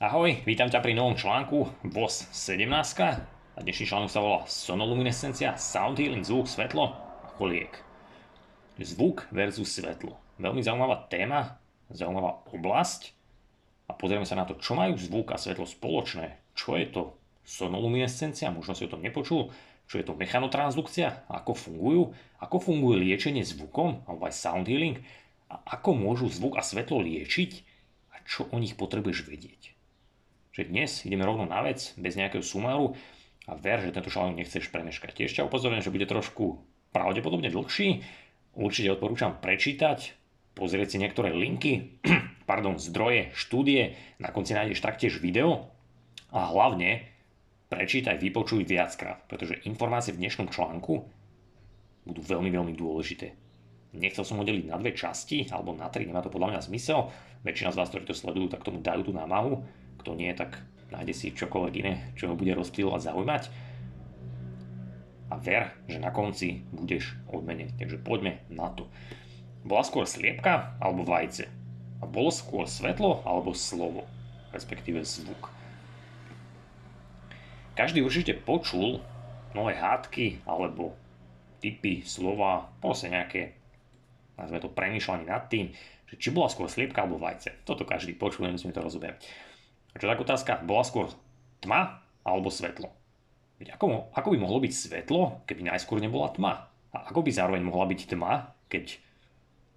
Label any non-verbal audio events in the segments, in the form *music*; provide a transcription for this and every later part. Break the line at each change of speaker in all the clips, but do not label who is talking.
Ahoj, vítam ťa pri novom článku VOS 17 a dnešný článok sa volá Sonoluminescencia, Sound Healing, zvuk, svetlo a choliek. Zvuk versus svetlo. Veľmi zaujímavá téma, zaujímavá oblasť. A pozrieme sa na to, čo majú zvuk a svetlo spoločné. Čo je to sonoluminescencia, možno si o tom nepočul, čo je to mechanotransdukcia, ako fungujú, ako funguje liečenie zvukom, alebo aj sound healing, a ako môžu zvuk a svetlo liečiť? A čo o nich potrebuješ vedieť že dnes ideme rovno na vec, bez nejakého sumáru a ver, že tento článok nechceš premeškať. Ťa upozorňujem, že bude trošku pravdepodobne dlhší. Určite odporúčam prečítať, pozrieť si niektoré linky, *clears throat* pardon, zdroje, štúdie, na konci nájdeš taktiež video a hlavne prečítaj, vypočuj viackrát, pretože informácie v dnešnom článku budú veľmi, veľmi dôležité. Nechcel som ho deliť na dve časti, alebo na tri, nemá to podľa mňa zmysel. Väčšina z vás, ktorí to sledujú, tak tomu dajú tú námahu. Kto nie, tak nájde si čokoľvek iné, čo ho bude rozptýlovať zaujímať. A ver, že na konci budeš odmenený. Takže poďme na to. Bola skôr sliepka alebo vajce? A bolo skôr svetlo alebo slovo, respektíve zvuk. Každý určite počul mnohé hádky alebo typy, slova, proste nejaké, nazveme to premýšľanie nad tým, že či bola skôr sliepka alebo vajce. Toto každý počul, nemusíme to rozoberať. A čo tak otázka, bola skôr tma alebo svetlo? Veď ako, ako by mohlo byť svetlo, keby najskôr nebola tma? A ako by zároveň mohla byť tma, keď,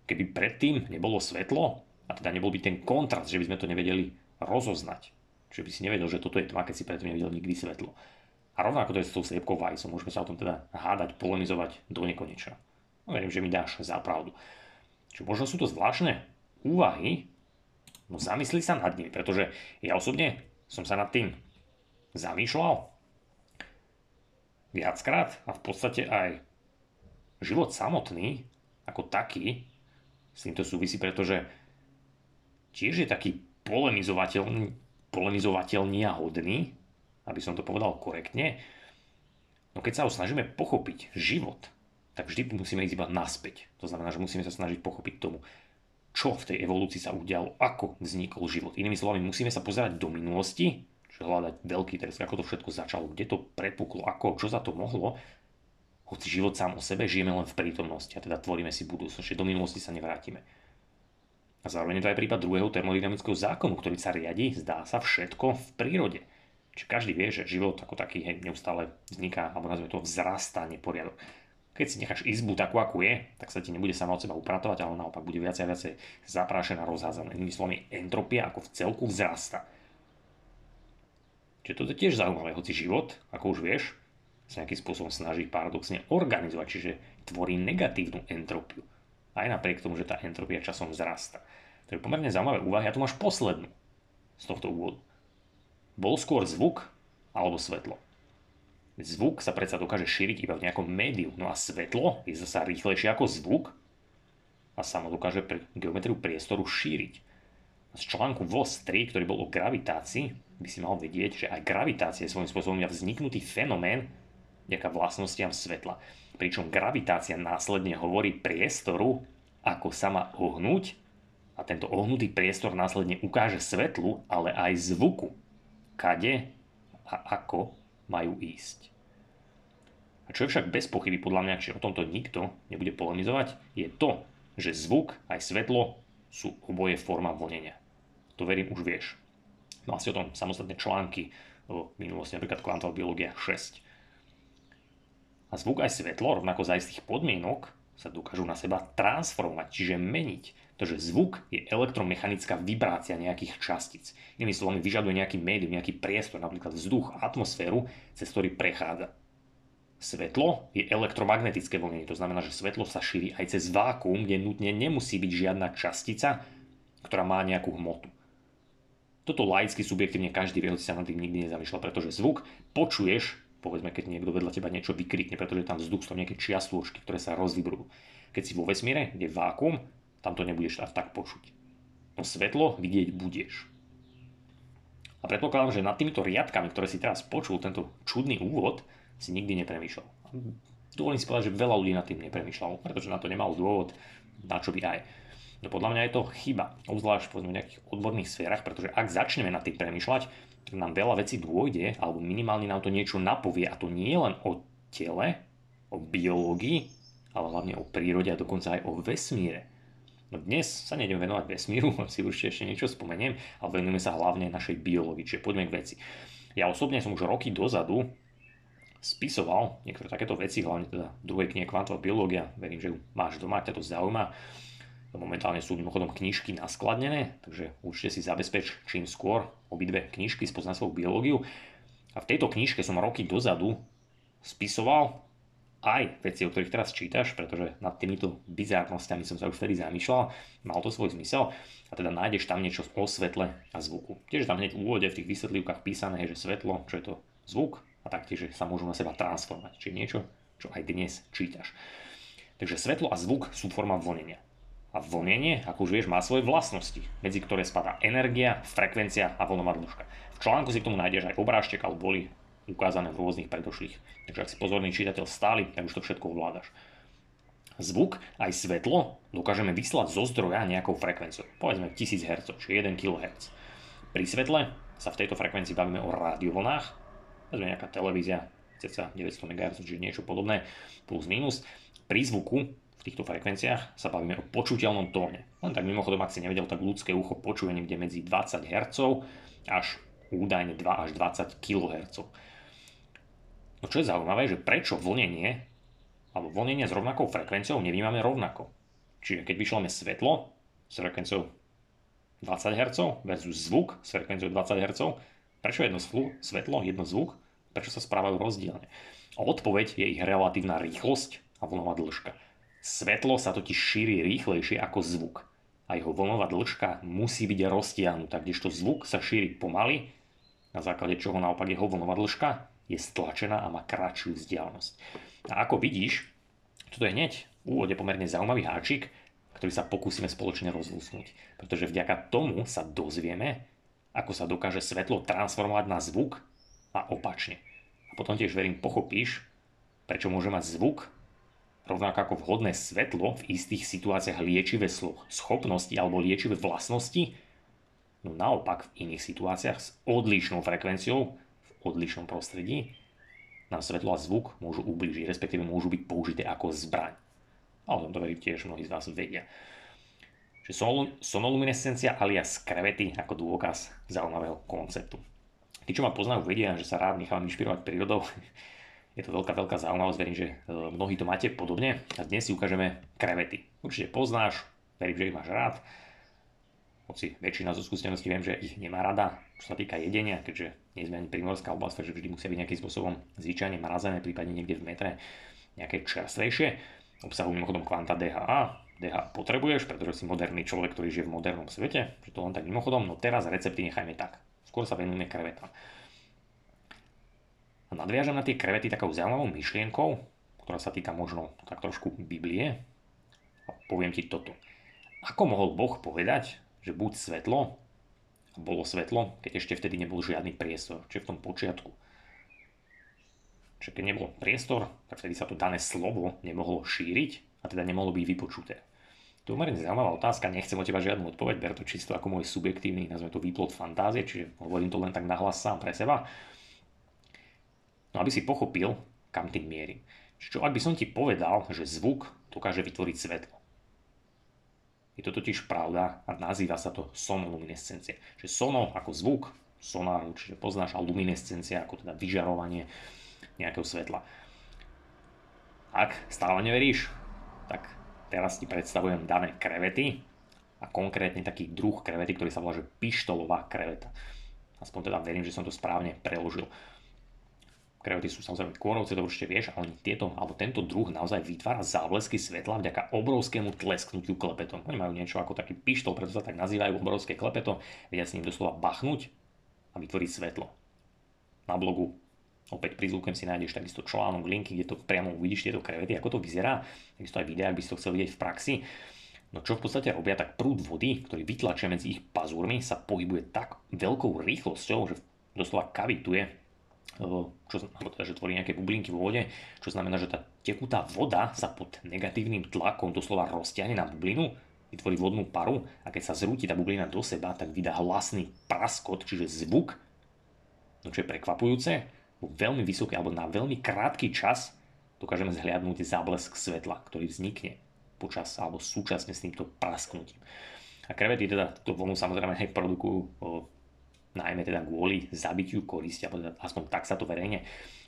keby predtým nebolo svetlo a teda nebol by ten kontrast, že by sme to nevedeli rozoznať. Čiže by si nevedel, že toto je tma, keď si predtým nevidel nikdy svetlo. A rovnako to je s tou sliepkou vajsom. Môžeme sa o tom teda hádať, polemizovať do nekonečna. No verím, že mi dáš za pravdu. Čiže možno sú to zvláštne úvahy, No zamysli sa nad nimi, pretože ja osobne som sa nad tým zamýšľal viackrát a v podstate aj život samotný ako taký s týmto súvisí, pretože tiež je taký polemizovateľný, polemizovateľný a hodný, aby som to povedal korektne, no keď sa ho snažíme pochopiť život, tak vždy musíme ísť iba naspäť. To znamená, že musíme sa snažiť pochopiť tomu, čo v tej evolúcii sa udialo, ako vznikol život. Inými slovami, musíme sa pozerať do minulosti, čo hľadať veľký trest, ako to všetko začalo, kde to prepuklo, ako, čo za to mohlo. Hoci život sám o sebe žijeme len v prítomnosti a teda tvoríme si budúcnosť, že do minulosti sa nevrátime. A zároveň to aj prípad druhého termodynamického zákonu, ktorý sa riadi, zdá sa, všetko v prírode. Čiže každý vie, že život ako taký hej, neustále vzniká, alebo nazveme to vzrastá neporiadok. Keď si necháš izbu takú, ako je, tak sa ti nebude sama od seba upratovať, ale naopak bude viacej a viacej zaprášená, rozházaná. Inými slovami, entropia ako v celku vzrasta. Čiže toto je tiež zaujímavé, hoci život, ako už vieš, sa nejakým spôsobom snaží paradoxne organizovať, čiže tvorí negatívnu entropiu. Aj napriek tomu, že tá entropia časom vzrasta. To je pomerne zaujímavé úvahy a tu máš poslednú z tohto úvodu. Bol skôr zvuk alebo svetlo? Zvuk sa predsa dokáže šíriť iba v nejakom médiu, no a svetlo je zasa rýchlejšie ako zvuk a samo dokáže pre geometriu priestoru šíriť. Z článku VOS 3, ktorý bol o gravitácii, by si mal vedieť, že aj gravitácia je svojím spôsobom vzniknutý fenomén vďaka vlastnostiam svetla. Pričom gravitácia následne hovorí priestoru, ako sa má ohnúť a tento ohnutý priestor následne ukáže svetlu, ale aj zvuku, kade a ako majú ísť. A čo je však bez pochyby podľa mňa, či o tomto nikto nebude polemizovať, je to, že zvuk aj svetlo sú oboje forma vlnenia. To verím už vieš. Mal si o tom samostatné články o minulosti, napríklad kvantová biológia 6. A zvuk aj svetlo, rovnako za istých podmienok, sa dokážu na seba transformovať, čiže meniť. To, že zvuk je elektromechanická vibrácia nejakých častíc. Inými slovami, vyžaduje nejaký médium, nejaký priestor, napríklad vzduch, atmosféru, cez ktorý prechádza. Svetlo je elektromagnetické vlnenie, to znamená, že svetlo sa šíri aj cez vákuum, kde nutne nemusí byť žiadna častica, ktorá má nejakú hmotu. Toto laicky subjektívne každý vie, sa nad tým nikdy nezamýšľa, pretože zvuk počuješ povedzme, keď niekto vedľa teba niečo vykrikne, pretože tam vzduch sú nejaké čiastôžky, ktoré sa rozvibrujú. Keď si vo vesmíre, kde je vákum, tam to nebudeš tak počuť. No svetlo vidieť budeš. A predpokladám, že nad týmito riadkami, ktoré si teraz počul, tento čudný úvod, si nikdy nepremýšľal. Dovolím si povedať, že veľa ľudí nad tým nepremýšľalo, pretože na to nemal dôvod, na čo by aj. No podľa mňa je to chyba, obzvlášť v nejakých odborných sférach, pretože ak začneme na tým premyšľať, tak nám veľa vecí dôjde, alebo minimálne nám to niečo napovie, a to nie len o tele, o biológii, ale hlavne o prírode a dokonca aj o vesmíre. No dnes sa nejdem venovať vesmíru, *laughs* si určite ešte niečo spomeniem, ale venujeme sa hlavne našej biológii, čiže poďme k veci. Ja osobne som už roky dozadu spisoval niektoré takéto veci, hlavne teda druhej knihe Kvantová biológia, verím, že ju máš doma, ťa to zaujíma Momentálne sú mimochodom knižky naskladnené, takže určite si zabezpeč čím skôr obidve knižky spoznať svoju biológiu. A v tejto knižke som roky dozadu spisoval aj veci, o ktorých teraz čítaš, pretože nad týmito bizárnosťami som sa už vtedy zamýšľal, mal to svoj zmysel a teda nájdeš tam niečo o svetle a zvuku. Tiež tam hneď v úvode v tých vysvetlivkách písané, že svetlo, čo je to zvuk a taktiež, sa môžu na seba transformovať, čiže niečo, čo aj dnes čítaš. Takže svetlo a zvuk sú forma vlnenia. A vlnenie, ako už vieš, má svoje vlastnosti, medzi ktoré spadá energia, frekvencia a vlnová dĺžka. V článku si k tomu nájdeš aj obrážtek, alebo boli ukázané v rôznych predošlých. Takže ak si pozorný čitateľ stály, tak už to všetko ovládaš. Zvuk aj svetlo dokážeme vyslať zo zdroja nejakou frekvenciou, povedzme 1000 Hz, či 1 kHz. Pri svetle sa v tejto frekvencii bavíme o radiovlnách, povedzme nejaká televízia, cca 900 MHz, či niečo podobné, plus minus. Pri zvuku v týchto frekvenciách sa bavíme o počuteľnom tóne. Len tak mimochodom, ak si nevedel, tak ľudské ucho počuje niekde medzi 20 Hz až údajne 2 až 20 kHz. No čo je zaujímavé, že prečo vlnenie alebo vlnenie s rovnakou frekvenciou nevnímame rovnako. Čiže keď vyšleme svetlo s frekvenciou 20 Hz versus zvuk s frekvenciou 20 Hz, prečo jedno svetlo, jedno zvuk, prečo sa správajú rozdielne? Odpoveď je ich relatívna rýchlosť a vlnová dĺžka. Svetlo sa totiž šíri rýchlejšie ako zvuk a jeho vlnová dĺžka musí byť roztiahnutá, kdežto zvuk sa šíri pomaly, na základe čoho naopak jeho vlnová dĺžka je stlačená a má kratšiu vzdialenosť. A ako vidíš, toto je hneď v úvode pomerne zaujímavý háčik, ktorý sa pokúsime spoločne rozlúsnuť. Pretože vďaka tomu sa dozvieme, ako sa dokáže svetlo transformovať na zvuk a opačne. A potom tiež verím pochopíš, prečo môže mať zvuk rovnako ako vhodné svetlo v istých situáciách liečivé schopnosti alebo liečivé vlastnosti, no naopak v iných situáciách s odlišnou frekvenciou, odlišnom prostredí, nám svetlo a zvuk môžu ubližiť, respektíve môžu byť použité ako zbraň. A o tomto tiež mnohí z vás vedia. Čiže sonoluminescencia alias krevety ako dôkaz zaujímavého konceptu. Tí, čo ma poznajú, vedia, že sa rád nechám inšpirovať prírodou. *laughs* Je to veľká, veľká zaujímavosť, verím, že e, mnohí to máte podobne. A dnes si ukážeme krevety. Určite poznáš, verím, že ich máš rád. Hoci väčšina zo skúseností viem, že ich nemá rada, čo sa týka jedenia, keďže nie sme ani primorská oblasť, takže vždy musia byť nejakým spôsobom zvyčajne mrazené, prípadne niekde v metre nejaké čerstvejšie. Obsahujú mimochodom kvanta DHA. DHA potrebuješ, pretože si moderný človek, ktorý žije v modernom svete, že to len tak mimochodom, no teraz recepty nechajme tak. Skôr sa venujeme krevetám. A nadviažem na tie krevety takou zaujímavou myšlienkou, ktorá sa týka možno tak trošku Biblie. A poviem ti toto. Ako mohol Boh povedať, že buď svetlo, bolo svetlo, keď ešte vtedy nebol žiadny priestor, čiže v tom počiatku. Čiže keď nebol priestor, tak vtedy sa to dané slovo nemohlo šíriť a teda nemohlo byť vypočuté. To je umerne zaujímavá otázka, nechcem od teba žiadnu odpoveď, ber to čisto ako môj subjektívny, nazvime to výplod fantázie, čiže hovorím to len tak nahlas sám pre seba. No aby si pochopil, kam tým mierim. Čo ak by som ti povedal, že zvuk dokáže vytvoriť svetlo? Je to totiž pravda a nazýva sa to sonoluminescencia. Že sono ako zvuk, sonár určite poznáš, a luminescencia ako teda vyžarovanie nejakého svetla. Ak stále neveríš, tak teraz ti predstavujem dané krevety a konkrétne taký druh krevety, ktorý sa volá že pištolová kreveta. Aspoň teda verím, že som to správne preložil. Krevety sú samozrejme kôrovce, to určite vieš, ale tieto, alebo tento druh naozaj vytvára záblesky svetla vďaka obrovskému tlesknutiu klepetom. Oni majú niečo ako taký pištol, preto sa tak nazývajú obrovské klepeto, vedia s ním doslova bachnúť a vytvoriť svetlo. Na blogu opäť prizvukem si nájdeš takisto článok, linky, kde to priamo uvidíš tieto krevety, ako to vyzerá. Takisto aj videa, ak by si to chcel vidieť v praxi. No čo v podstate robia, tak prúd vody, ktorý vytlačia medzi ich pazúrmi, sa pohybuje tak veľkou rýchlosťou, že doslova kavituje čo, alebo teda, že tvorí nejaké bublinky vo vode, čo znamená, že tá tekutá voda sa pod negatívnym tlakom doslova rozťahne na bublinu vytvorí vodnú paru a keď sa zrúti tá bublina do seba, tak vydá hlasný praskot, čiže zvuk, no čo je prekvapujúce, vo veľmi vysoký alebo na veľmi krátky čas dokážeme zhliadnúť záblesk svetla, ktorý vznikne počas alebo súčasne s týmto prasknutím. A krevety teda túto vlnu samozrejme aj produkujú najmä teda kvôli zabitiu koristi, alebo teda aspoň tak sa to verejne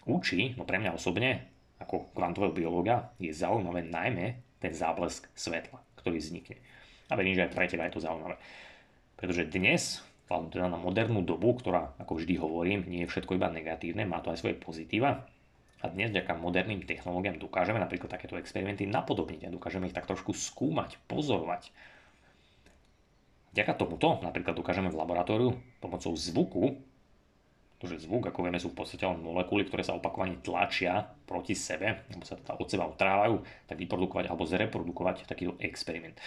učí, no pre mňa osobne, ako kvantového biológa, je zaujímavé najmä ten záblesk svetla, ktorý vznikne. A verím, že aj pre teba je to zaujímavé. Pretože dnes, alebo teda na modernú dobu, ktorá, ako vždy hovorím, nie je všetko iba negatívne, má to aj svoje pozitíva, a dnes vďaka moderným technológiám dokážeme napríklad takéto experimenty napodobniť a dokážeme ich tak trošku skúmať, pozorovať. Vďaka tomuto napríklad dokážeme v laboratóriu pomocou zvuku, pretože zvuk, ako vieme, sú v podstate len molekuly, ktoré sa opakovane tlačia proti sebe, alebo sa teda od seba otrávajú, tak vyprodukovať alebo zreprodukovať takýto experiment.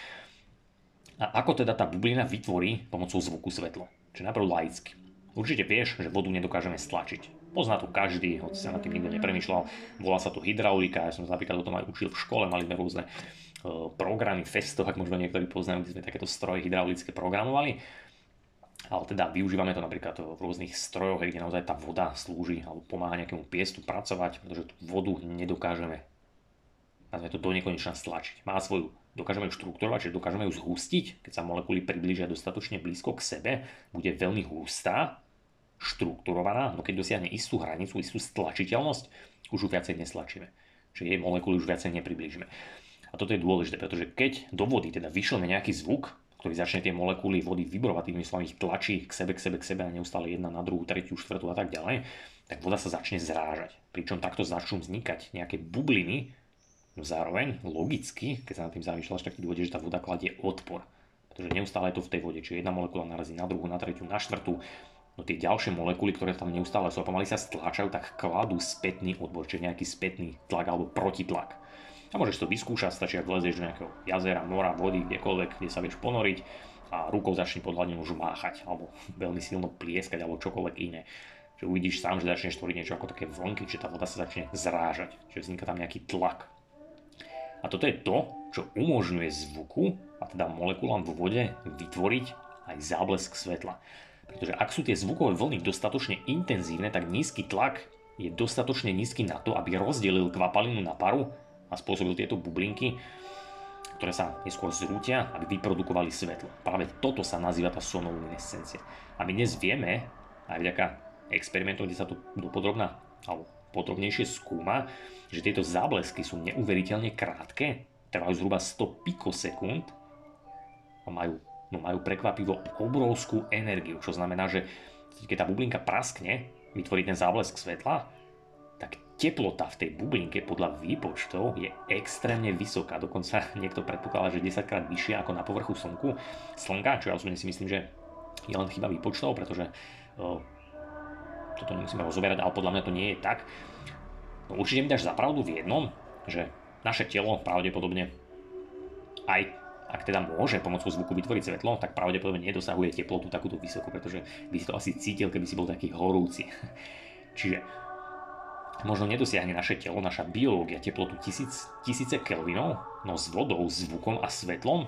A ako teda tá bublina vytvorí pomocou zvuku svetlo? Čiže najprv laicky. Určite vieš, že vodu nedokážeme stlačiť. Pozná to každý, hoci sa nad tým nikto nepremýšľal. Volá sa to hydraulika, ja som sa napríklad o tom aj učil v škole, mali sme rôzne programy, festo, ak možno niektorí poznajú, kde sme takéto stroje hydraulické programovali. Ale teda využívame to napríklad v rôznych strojoch, kde naozaj tá voda slúži alebo pomáha nejakému piestu pracovať, pretože tú vodu nedokážeme nazvime to do nekonečna stlačiť. Má svoju, dokážeme ju štruktúrovať, čiže dokážeme ju zhustiť, keď sa molekuly priblížia dostatočne blízko k sebe, bude veľmi hustá štrukturovaná, no keď dosiahne istú hranicu, istú stlačiteľnosť, už ju viacej nestlačíme. Čiže jej molekuly už viacej nepriblížime. A toto je dôležité, pretože keď do vody teda vyšleme nejaký zvuk, ktorý začne tie molekuly vody vybrovať, tým slovami ich tlačí k sebe, k sebe, k sebe a neustále jedna na druhú, tretiu, štvrtú a tak ďalej, tak voda sa začne zrážať. Pričom takto začnú vznikať nejaké bubliny, no zároveň logicky, keď sa nad tým zamýšľaš, tak ti dôjde, že tá voda kladie odpor. Pretože neustále je to v tej vode, čiže jedna molekula narazí na druhú, na tretiu, na štvrtú, no tie ďalšie molekuly, ktoré tam neustále sú a pomaly sa stláčajú, tak kladú spätný odbor, čiže nejaký spätný tlak alebo protitlak. A môžeš to vyskúšať, stačí, ak vlezieš do nejakého jazera, mora, vody, kdekoľvek, kde sa vieš ponoriť a rukou začne pod hladinou už máchať, alebo *laughs* veľmi silno plieskať, alebo čokoľvek iné. Že uvidíš sám, že začneš tvoriť niečo ako také vlnky, že tá voda sa začne zrážať, že vzniká tam nejaký tlak. A toto je to, čo umožňuje zvuku, a teda molekulám vo vode, vytvoriť aj záblesk svetla. Pretože ak sú tie zvukové vlny dostatočne intenzívne, tak nízky tlak je dostatočne nízky na to, aby rozdelil kvapalinu na paru a spôsobil tieto bublinky, ktoré sa neskôr zrútia, aby vyprodukovali svetlo. Práve toto sa nazýva tá sonoluminescencia. A my dnes vieme, aj vďaka experimentom, kde sa to dopodrobná alebo podrobnejšie skúma, že tieto záblesky sú neuveriteľne krátke, trvajú zhruba 100 pikosekúnd a majú no majú prekvapivo obrovskú energiu, čo znamená, že keď tá bublinka praskne, vytvorí ten záblesk svetla, teplota v tej bublinke podľa výpočtov je extrémne vysoká. Dokonca niekto predpokladá, že 10 krát vyššia ako na povrchu slnku. Slnka, čo ja osobne si myslím, že je len chyba výpočtov, pretože uh, toto nemusíme rozoberať, ale podľa mňa to nie je tak. No, určite mi dáš zapravdu v jednom, že naše telo pravdepodobne aj ak teda môže pomocou zvuku vytvoriť svetlo, tak pravdepodobne nedosahuje teplotu takúto vysokú, pretože by si to asi cítil, keby si bol taký horúci. *laughs* Čiže možno nedosiahne naše telo, naša biológia teplotu tisíc, tisíce kelvinov, no s vodou, zvukom a svetlom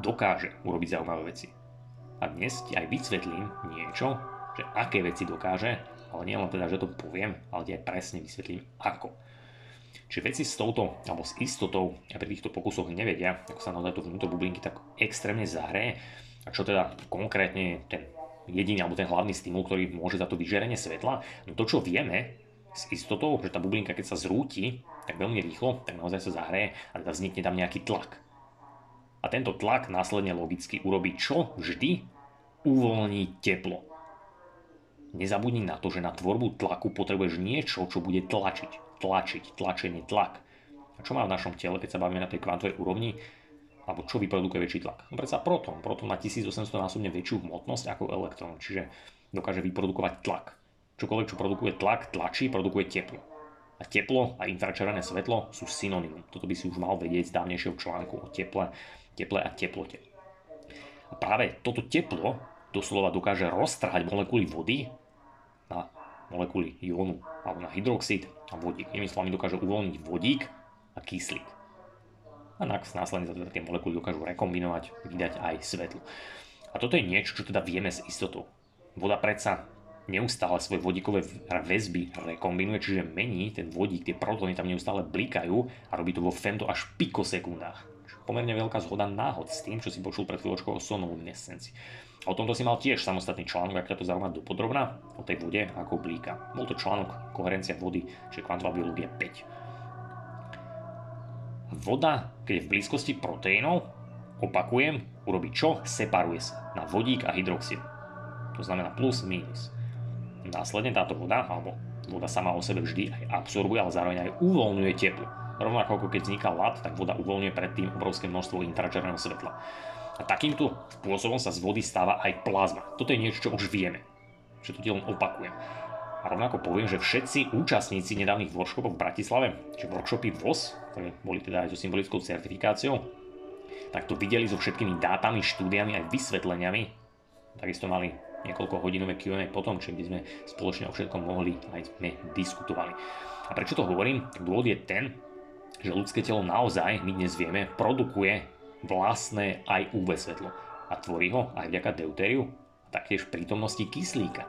dokáže urobiť zaujímavé veci. A dnes ti aj vysvetlím niečo, že aké veci dokáže, ale nie len teda, že to poviem, ale ti aj presne vysvetlím ako. Čiže veci s touto, alebo s istotou pri týchto pokusoch nevedia, ako sa naozaj to vnútro bublinky tak extrémne zahreje a čo teda konkrétne ten jediný alebo ten hlavný stimul, ktorý môže za to vyžerenie svetla. No to, čo vieme s istotou, že tá bublinka, keď sa zrúti, tak veľmi rýchlo, tak naozaj sa zahreje a teda vznikne tam nejaký tlak. A tento tlak následne logicky urobí čo? Vždy uvoľní teplo. Nezabudni na to, že na tvorbu tlaku potrebuješ niečo, čo bude tlačiť tlačiť, tlačenie, tlak. A čo má v našom tele, keď sa bavíme na tej kvantovej úrovni, alebo čo vyprodukuje väčší tlak? No predsa proton. Proton má 1800 násobne väčšiu hmotnosť ako elektrón, čiže dokáže vyprodukovať tlak. Čokoľvek, čo produkuje tlak, tlačí, produkuje teplo. A teplo a infračervené svetlo sú synonymum. Toto by si už mal vedieť z dávnejšieho článku o teple, teple a teplote. A práve toto teplo doslova dokáže roztrhať molekuly vody na molekuly jónu alebo na hydroxid a vodík. Inými slovami dokáže uvoľniť vodík a kyslík. a následne sa teda tie molekuly dokážu rekombinovať, vydať aj svetlo. A toto je niečo, čo teda vieme s istotou. Voda predsa neustále svoje vodíkové väzby rekombinuje, čiže mení ten vodík, tie protóny tam neustále blikajú a robí to vo femto až pikosekundách. Pomerne veľká zhoda náhod s tým, čo si počul pred chvíľočkou o sonoluminescencii. O tomto si mal tiež samostatný článok, ak ťa to zaujíma dopodrobná, o tej vode ako blíka. Bol to článok Koherencia vody, čiže kvantová biológia 5. Voda, keď je v blízkosti proteínov, opakujem, urobí čo? Separuje sa na vodík a hydroxid. To znamená plus, minus. Následne táto voda, alebo voda sama o sebe vždy aj absorbuje, ale zároveň aj uvoľňuje teplo. Rovnako ako keď vzniká lad, tak voda uvoľňuje predtým obrovské množstvo infračerného svetla. A takýmto spôsobom sa z vody stáva aj plazma. Toto je niečo, čo už vieme. Že to len opakujem. A rovnako poviem, že všetci účastníci nedávnych workshopov v Bratislave, či workshopy VOS, ktoré boli teda aj so symbolickou certifikáciou, tak to videli so všetkými dátami, štúdiami aj vysvetleniami. Takisto mali niekoľko hodinové Q&A potom, či by sme spoločne o všetkom mohli aj sme diskutovali. A prečo to hovorím? Dôvod je ten, že ľudské telo naozaj, my dnes vieme, produkuje vlastné aj UV svetlo a tvorí ho aj vďaka deutériu a taktiež prítomnosti kyslíka.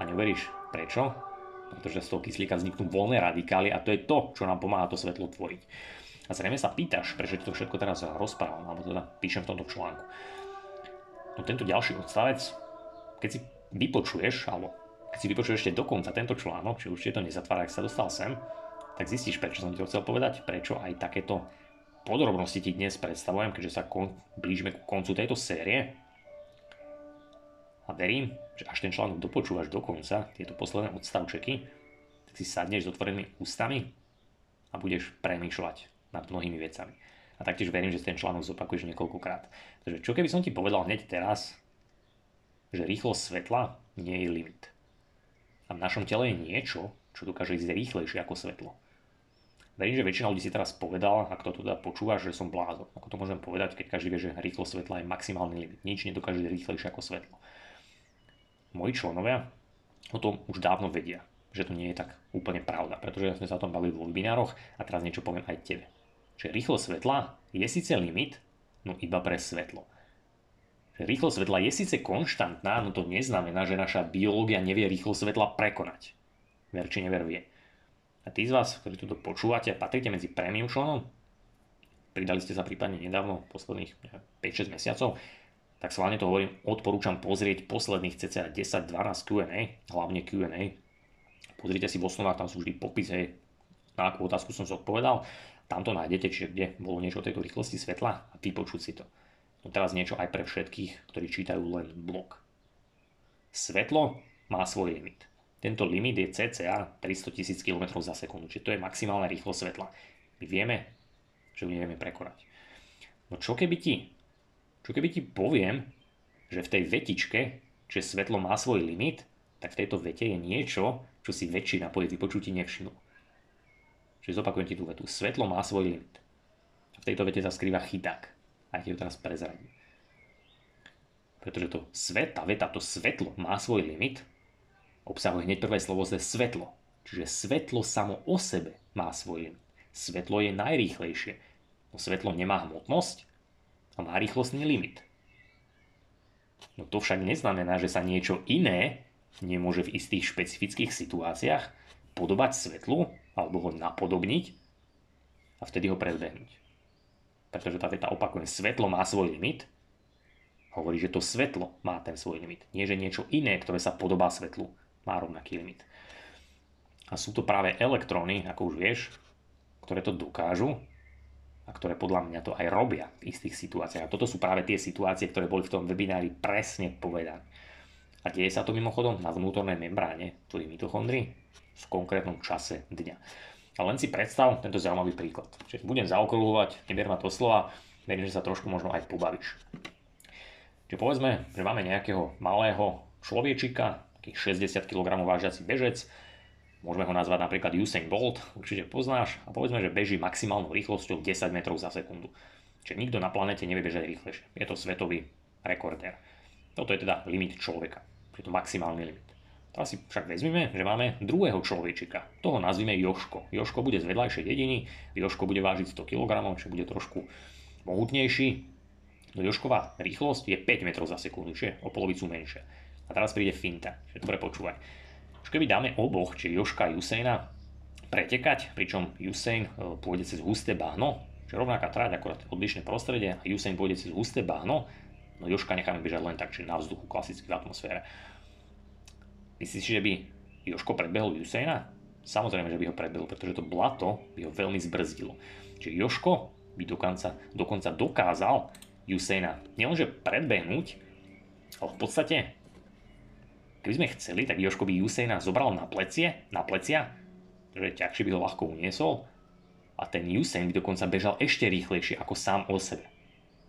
A neveríš prečo? Pretože z toho kyslíka vzniknú voľné radikály a to je to, čo nám pomáha to svetlo tvoriť. A zrejme sa pýtaš, prečo to všetko teraz rozprávam, alebo teda píšem v tomto článku. No tento ďalší odstavec, keď si vypočuješ, alebo keď si vypočuješ ešte dokonca tento článok, či určite to nezatvára, ak sa dostal sem, tak zistíš, prečo som ti to chcel povedať, prečo aj takéto podrobnosti ti dnes predstavujem, keďže sa kon, blížime ku koncu tejto série. A verím, že až ten článok dopočúvaš do konca, tieto posledné odstavčeky, tak si sadneš s otvorenými ústami a budeš premýšľať nad mnohými vecami. A taktiež verím, že ten článok zopakuješ niekoľkokrát. Takže čo keby som ti povedal hneď teraz, že rýchlosť svetla nie je limit. A v našom tele je niečo, čo dokáže ísť rýchlejšie ako svetlo. Verím, že väčšina ľudí si teraz povedala, ak to teda počúvaš, že som blázon. Ako to môžem povedať, keď každý vie, že rýchlo svetla je maximálny limit. Nič nedokáže rýchlejšie ako svetlo. Moji členovia o tom už dávno vedia, že to nie je tak úplne pravda, pretože sme sa o tom bavili vo webinároch a teraz niečo poviem aj tebe. Že rýchlo svetla je síce limit, no iba pre svetlo. Že rýchlo svetla je síce konštantná, no to neznamená, že naša biológia nevie rýchlo svetla prekonať. Ver či never vie. A tí z vás, ktorí toto počúvate, patríte medzi premium členom, pridali ste sa prípadne nedávno, posledných 5-6 mesiacov, tak schválne to hovorím, odporúčam pozrieť posledných cca 10-12 Q&A, hlavne Q&A. Pozrite si v osnovách, tam sú vždy popis, hej, na akú otázku som zodpovedal. Tam to nájdete, čiže kde bolo niečo o tejto rýchlosti svetla a vypočuť si to. No teraz niečo aj pre všetkých, ktorí čítajú len blog. Svetlo má svoj limit. Tento limit je cca 300 000 km za sekundu, čiže to je maximálna rýchlosť svetla. My vieme, že ju nevieme prekonať. No čo keby ti, čo keby ti poviem, že v tej vetičke, že svetlo má svoj limit, tak v tejto vete je niečo, čo si väčšina po jej vypočutí nevšimnul. Čiže zopakujem ti tú vetu. Svetlo má svoj limit. A v tejto vete sa skrýva chyták. A ti to teraz prezradím. Pretože to svet, tá veta, to svetlo má svoj limit, obsahuje hneď prvé slovo ze svetlo. Čiže svetlo samo o sebe má svoj limit. Svetlo je najrýchlejšie, no svetlo nemá hmotnosť a má rýchlostný limit. No to však neznamená, že sa niečo iné nemôže v istých špecifických situáciách podobať svetlu alebo ho napodobniť a vtedy ho predbehnúť. Pretože tá veta opakuje, svetlo má svoj limit, hovorí, že to svetlo má ten svoj limit. Nie, že niečo iné, ktoré sa podobá svetlu, má rovnaký limit. A sú to práve elektróny, ako už vieš, ktoré to dokážu a ktoré podľa mňa to aj robia v istých situáciách. A toto sú práve tie situácie, ktoré boli v tom webinári presne povedané. A deje sa to mimochodom na vnútornej membráne tvojich mitochondrií v konkrétnom čase dňa. A len si predstav tento zaujímavý príklad. Čiže budem zaokruhovať, neber ma to slova, verím, že sa trošku možno aj pobavíš. Čiže povedzme, že máme nejakého malého človečika, taký 60 kg vážiaci bežec, môžeme ho nazvať napríklad Usain Bolt, určite poznáš, a povedzme, že beží maximálnou rýchlosťou 10 metrov za sekundu. Čiže nikto na planete nevie bežať rýchlejšie. Je to svetový rekordér. Toto je teda limit človeka. Je to maximálny limit. Teraz si však vezmeme, že máme druhého človečika. Toho nazvime Joško. Joško bude z vedľajšej dediny, Joško bude vážiť 100 kg, čo bude trošku mohutnejší. No Jošková rýchlosť je 5 metrov za sekundu, čiže o polovicu menšia. A teraz príde finta, čiže dobre počúvaj. Už keby dáme oboch, či Joška a Jusejna, pretekať, pričom Usain e, pôjde cez husté bahno, čiže rovnaká trať, akorát odlišné prostredie a Usain pôjde cez husté bahno, no Joška necháme bežať len tak, čiže na vzduchu, klasicky v atmosfére Myslíš, že by Joško predbehol Usaina? Samozrejme, že by ho predbehol, pretože to blato by ho veľmi zbrzdilo. Čiže Joško by dokonca, dokonca dokázal Usaina nielenže predbehnúť, ale v podstate, keby sme chceli, tak Joško by Usaina zobral na plecie, na plecia, že ťažšie by ho ľahko uniesol a ten Usain by dokonca bežal ešte rýchlejšie ako sám o sebe.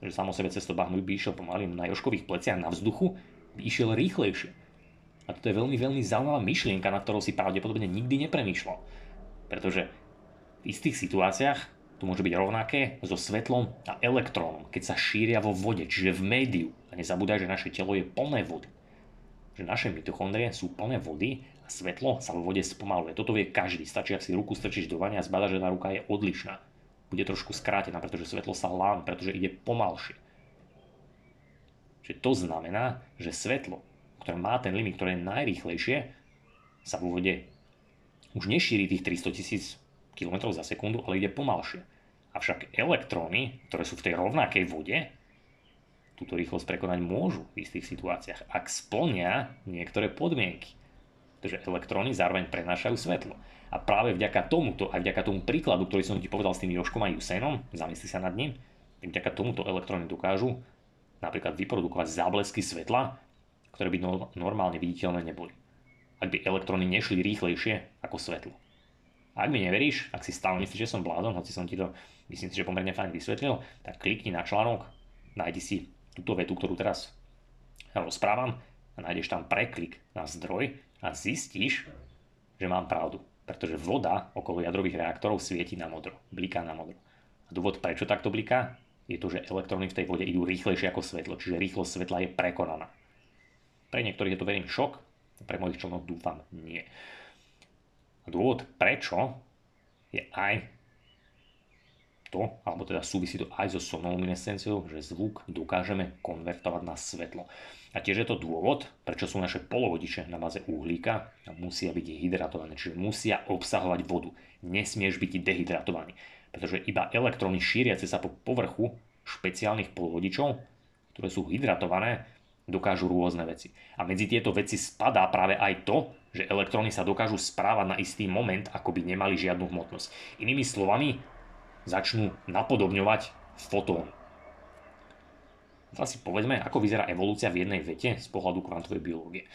Že sám o sebe cez to by išiel pomaly na Joškových pleciach na vzduchu, by išiel rýchlejšie. A toto je veľmi, veľmi zaujímavá myšlienka, na ktorou si pravdepodobne nikdy nepremýšľal. Pretože v istých situáciách to môže byť rovnaké so svetlom a elektrónom, keď sa šíria vo vode, čiže v médiu. A nezabúdaj, že naše telo je plné vody. Že naše mitochondrie sú plné vody a svetlo sa vo vode spomaluje. Toto vie každý. Stačí, ak si ruku strčíš do vania a zbada, že tá ruka je odlišná. Bude trošku skrátená, pretože svetlo sa lám, pretože ide pomalšie. Čiže to znamená, že svetlo ktoré má ten limit, ktoré je najrýchlejšie, sa v úvode už nešíri tých 300 tisíc km za sekundu, ale ide pomalšie. Avšak elektróny, ktoré sú v tej rovnakej vode, túto rýchlosť prekonať môžu v istých situáciách, ak splnia niektoré podmienky. Takže elektróny zároveň prenášajú svetlo. A práve vďaka tomuto, aj vďaka tomu príkladu, ktorý som ti povedal s tým Joškom a Jusainom, zamysli sa nad ním, vďaka tomuto elektróny dokážu napríklad vyprodukovať záblesky svetla, ktoré by normálne viditeľné neboli. Ak by elektróny nešli rýchlejšie ako svetlo. A ak mi neveríš, ak si stále myslíš, že som blázon, hoci som ti to myslím si, že pomerne fajn vysvetlil, tak klikni na článok, nájdi si túto vetu, ktorú teraz rozprávam a nájdeš tam preklik na zdroj a zistíš, že mám pravdu. Pretože voda okolo jadrových reaktorov svieti na modro, bliká na modro. A dôvod, prečo takto bliká, je to, že elektróny v tej vode idú rýchlejšie ako svetlo, čiže rýchlosť svetla je prekonaná. Pre niektorých je to verím šok, pre mojich členov dúfam nie. A dôvod prečo je aj to, alebo teda súvisí to aj so sonoluminescenciou, že zvuk dokážeme konvertovať na svetlo. A tiež je to dôvod, prečo sú naše polovodiče na báze uhlíka a musia byť hydratované, čiže musia obsahovať vodu. Nesmieš byť dehydratovaný, pretože iba elektróny šíriace sa po povrchu špeciálnych polovodičov, ktoré sú hydratované, dokážu rôzne veci. A medzi tieto veci spadá práve aj to, že elektróny sa dokážu správať na istý moment, ako by nemali žiadnu hmotnosť. Inými slovami, začnú napodobňovať fotóny. Teraz si povedzme, ako vyzerá evolúcia v jednej vete z pohľadu kvantovej biológie.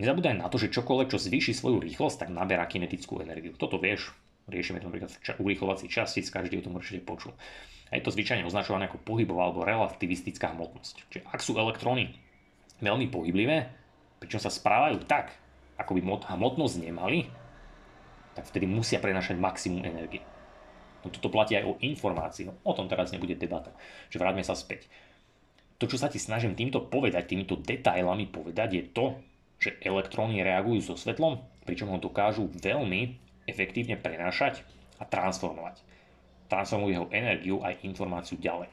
Nezabúdaj na to, že čokoľvek, čo zvýši svoju rýchlosť, tak naberá kinetickú energiu. Toto vieš, riešime to napríklad v urýchlovací častíc, každý o tom určite počul. A je to zvyčajne označované ako pohybová alebo relativistická hmotnosť. Čiže ak sú elektróny veľmi pohyblivé, pričom sa správajú tak, ako by hmotnosť nemali, tak vtedy musia prenašať maximum energie. No toto platí aj o informácii, no o tom teraz nebude debata. Čiže vráťme sa späť. To, čo sa ti snažím týmto povedať, týmito detailami povedať, je to, že elektróny reagujú so svetlom, pričom ho dokážu veľmi efektívne prenášať a transformovať. Transformujú jeho energiu aj informáciu ďalej.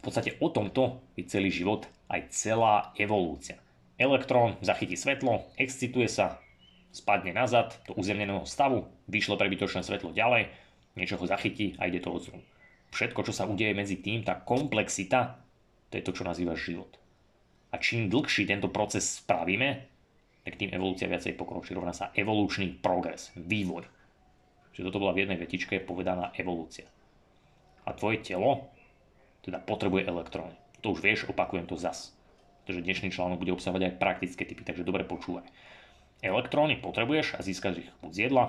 V podstate o tomto je celý život aj celá evolúcia. Elektrón zachytí svetlo, excituje sa, spadne nazad do uzemneného stavu, vyšlo prebytočné svetlo ďalej, niečo ho zachytí a ide to odzru. Všetko, čo sa udeje medzi tým, tá komplexita, to je to, čo nazývaš život. A čím dlhší tento proces spravíme, tak tým evolúcia viacej pokročí. Rovná sa evolučný progres, vývoj. Čiže toto bola v jednej vetičke povedaná evolúcia. A tvoje telo teda potrebuje elektróny. To už vieš, opakujem to zas. Pretože dnešný článok bude obsahovať aj praktické typy, takže dobre počúvaj. Elektróny potrebuješ a získaš ich buď z jedla,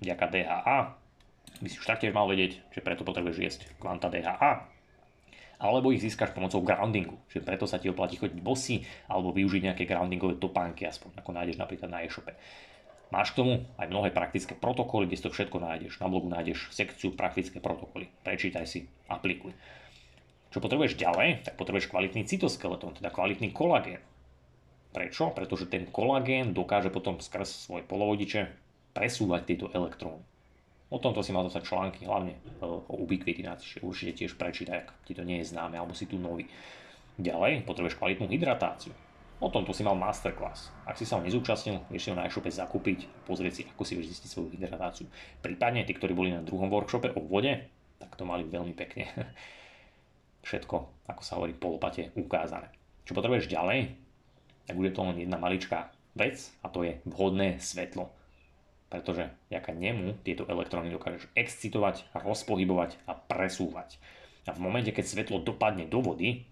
vďaka DHA, by si už taktiež mal vedieť, že preto potrebuješ jesť kvanta DHA, alebo ich získaš pomocou groundingu, že preto sa ti oplatí chodiť bosy alebo využiť nejaké groundingové topánky, aspoň ako nájdeš napríklad na e-shope. Máš k tomu aj mnohé praktické protokoly, kde si to všetko nájdeš. Na blogu nájdeš sekciu praktické protokoly. Prečítaj si, aplikuj. Čo potrebuješ ďalej, tak potrebuješ kvalitný cytoskeleton, teda kvalitný kolagén. Prečo? Pretože ten kolagén dokáže potom skrz svoje polovodiče presúvať tieto elektróny. O tomto si mal dostať články, hlavne e, o ubiquitinácii, určite tiež prečítaj, ak ti to nie je známe, alebo si tu nový. Ďalej, potrebuješ kvalitnú hydratáciu. O tomto si mal masterclass. Ak si sa ho nezúčastnil, vieš si ho na e-shope zakúpiť, pozrieť si, ako si vieš zistiť svoju hydratáciu. Prípadne tí, ktorí boli na druhom workshope o vode, tak to mali veľmi pekne. *laughs* Všetko, ako sa hovorí, polopate ukázané. Čo potrebuješ ďalej? Tak bude to len jedna maličká vec a to je vhodné svetlo pretože vďaka nemu tieto elektróny dokážeš excitovať, rozpohybovať a presúvať. A v momente, keď svetlo dopadne do vody,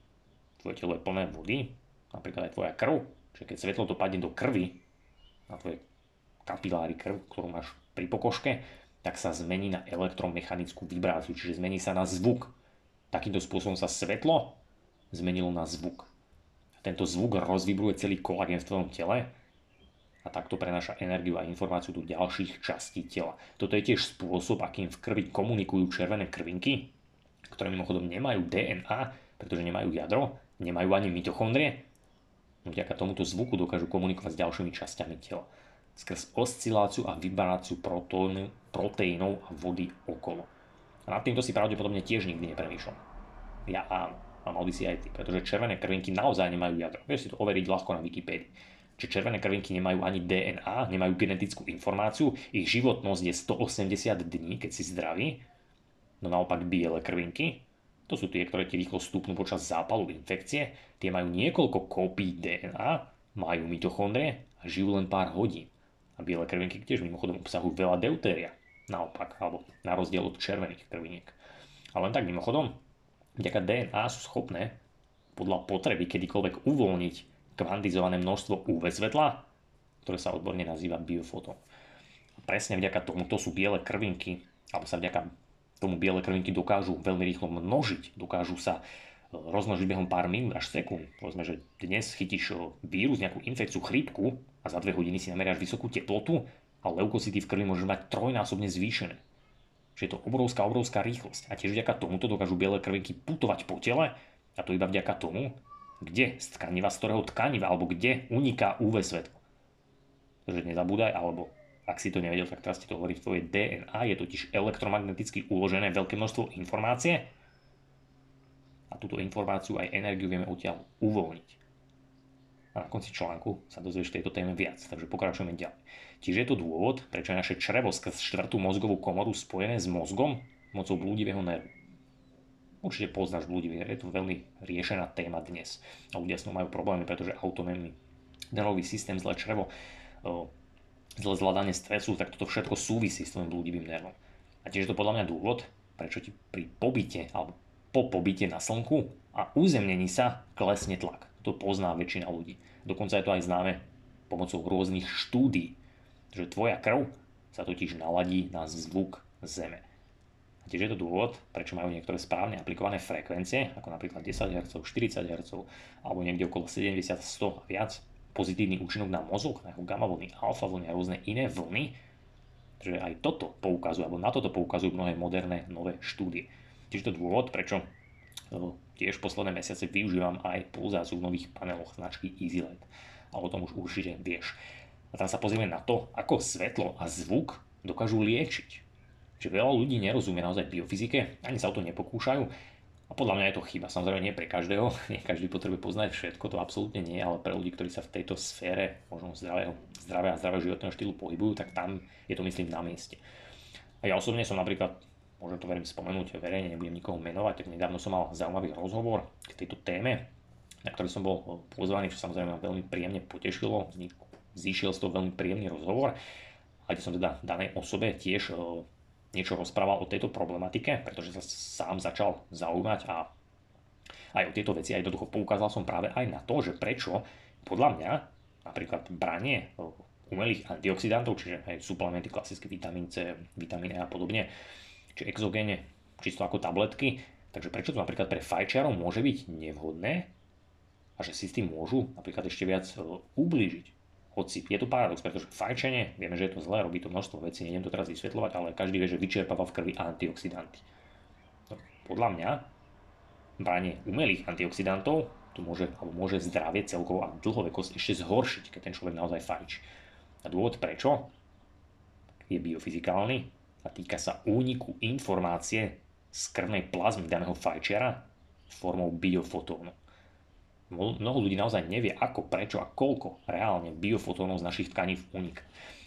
tvoje telo je plné vody, napríklad aj tvoja krv, čiže keď svetlo dopadne do krvi, na tvoje kapiláry krv, ktorú máš pri pokožke, tak sa zmení na elektromechanickú vibráciu, čiže zmení sa na zvuk. Takýmto spôsobom sa svetlo zmenilo na zvuk. Tento zvuk rozvibruje celý kolagén v tvojom tele a takto prenáša energiu a informáciu do ďalších častí tela. Toto je tiež spôsob, akým v krvi komunikujú červené krvinky, ktoré mimochodom nemajú DNA, pretože nemajú jadro, nemajú ani mitochondrie. No vďaka tomuto zvuku dokážu komunikovať s ďalšími časťami tela. Skrz osciláciu a vibráciu proteínov a vody okolo. A nad týmto si pravdepodobne tiež nikdy nepremýšľal. Ja áno, a mal by si aj ty, pretože červené krvinky naozaj nemajú jadro. Vieš si to overiť ľahko na Wikipédii že červené krvinky nemajú ani DNA, nemajú genetickú informáciu, ich životnosť je 180 dní, keď si zdravý, no naopak biele krvinky, to sú tie, ktoré ti rýchlo stúpnú počas zápalu infekcie, tie majú niekoľko kópií DNA, majú mitochondrie a žijú len pár hodín. A biele krvinky tiež mimochodom obsahujú veľa deutéria, naopak, alebo na rozdiel od červených krviniek. A len tak mimochodom, vďaka DNA sú schopné podľa potreby kedykoľvek uvoľniť kvantizované množstvo UV svetla, ktoré sa odborne nazýva biofotón. Presne vďaka tomu, to sú biele krvinky, alebo sa vďaka tomu biele krvinky dokážu veľmi rýchlo množiť, dokážu sa e, rozmnožiť behom pár minút až sekúnd. Povedzme, že dnes chytíš e, vírus, nejakú infekciu, chrípku a za dve hodiny si nameráš vysokú teplotu a leukocyty v krvi môžeš mať trojnásobne zvýšené. Čiže je to obrovská, obrovská rýchlosť. A tiež vďaka tomuto dokážu biele krvinky putovať po tele a to iba vďaka tomu, kde z tkaniva, z ktorého tkaniva, alebo kde uniká UV svetlo. Takže nezabúdaj, alebo ak si to nevedel, tak teraz ti to hovorí v tvojej DNA, je totiž elektromagneticky uložené veľké množstvo informácie a túto informáciu aj energiu vieme odtiaľ uvoľniť. A na konci článku sa dozvieš tejto téme viac, takže pokračujeme ďalej. Čiže je to dôvod, prečo je naše črevo skrz štvrtú mozgovú komoru spojené s mozgom mocou blúdivého nervu. Určite poznáš blúdivý je to veľmi riešená téma dnes. A ľudia s majú problémy, pretože autonómny nervový systém, zlé črevo, zlé zvládanie stresu, tak toto všetko súvisí s tvojim blúdivým nervom. A tiež je to podľa mňa dôvod, prečo ti pri pobyte alebo po pobyte na slnku a uzemnení sa klesne tlak. To pozná väčšina ľudí. Dokonca je to aj známe pomocou rôznych štúdí, že tvoja krv sa totiž naladí na zvuk Zeme. A tiež je to dôvod, prečo majú niektoré správne aplikované frekvencie, ako napríklad 10 Hz, 40 Hz, alebo niekde okolo 70, 100 a viac, pozitívny účinok na mozog, ako gamma vlny, alfa vlny a rôzne iné vlny, že aj toto poukazujú, alebo na toto poukazujú mnohé moderné nové štúdie. Tiež to dôvod, prečo tiež posledné mesiace využívam aj pulzáciu v nových paneloch značky EasyLed. A o tom už určite vieš. A tam sa pozrieme na to, ako svetlo a zvuk dokážu liečiť. Čiže veľa ľudí nerozumie naozaj biofyzike, ani sa o to nepokúšajú. A podľa mňa je to chyba. Samozrejme nie pre každého, *laughs* nie každý potrebuje poznať všetko, to absolútne nie, ale pre ľudí, ktorí sa v tejto sfére možno zdravého, zdravého a zdravého životného štýlu pohybujú, tak tam je to myslím na mieste. A ja osobne som napríklad, môžem to verím spomenúť verejne, nebudem nikoho menovať, tak nedávno som mal zaujímavý rozhovor k tejto téme, na ktorý som bol pozvaný, čo samozrejme ma veľmi príjemne potešilo. Zišiel z toho veľmi príjemný rozhovor, a kde som teda danej osobe tiež niečo rozprával o tejto problematike, pretože sa sám začal zaujímať a aj o tieto veci a jednoducho poukázal som práve aj na to, že prečo podľa mňa napríklad branie umelých antioxidantov, čiže aj suplementy klasické vitamín C, vitamín E a podobne, či exogéne, čisto ako tabletky, takže prečo to napríklad pre fajčiarov môže byť nevhodné a že si s tým môžu napríklad ešte viac e, ublížiť. Hoci je tu paradox, pretože fajčenie, vieme, že je to zlé, robí to množstvo vecí, nejdem to teraz vysvetľovať, ale každý vie, že vyčerpáva v krvi antioxidanty. No, podľa mňa branie umelých antioxidantov, to môže, alebo môže zdravie celkovo a dlhovekosť ešte zhoršiť, keď ten človek naozaj fajčí. A dôvod prečo je biofyzikálny a týka sa úniku informácie z krvnej plazmy daného fajčiara formou biofotónu. Mnoho ľudí naozaj nevie, ako, prečo a koľko reálne biofotónov z našich tkaní uniká.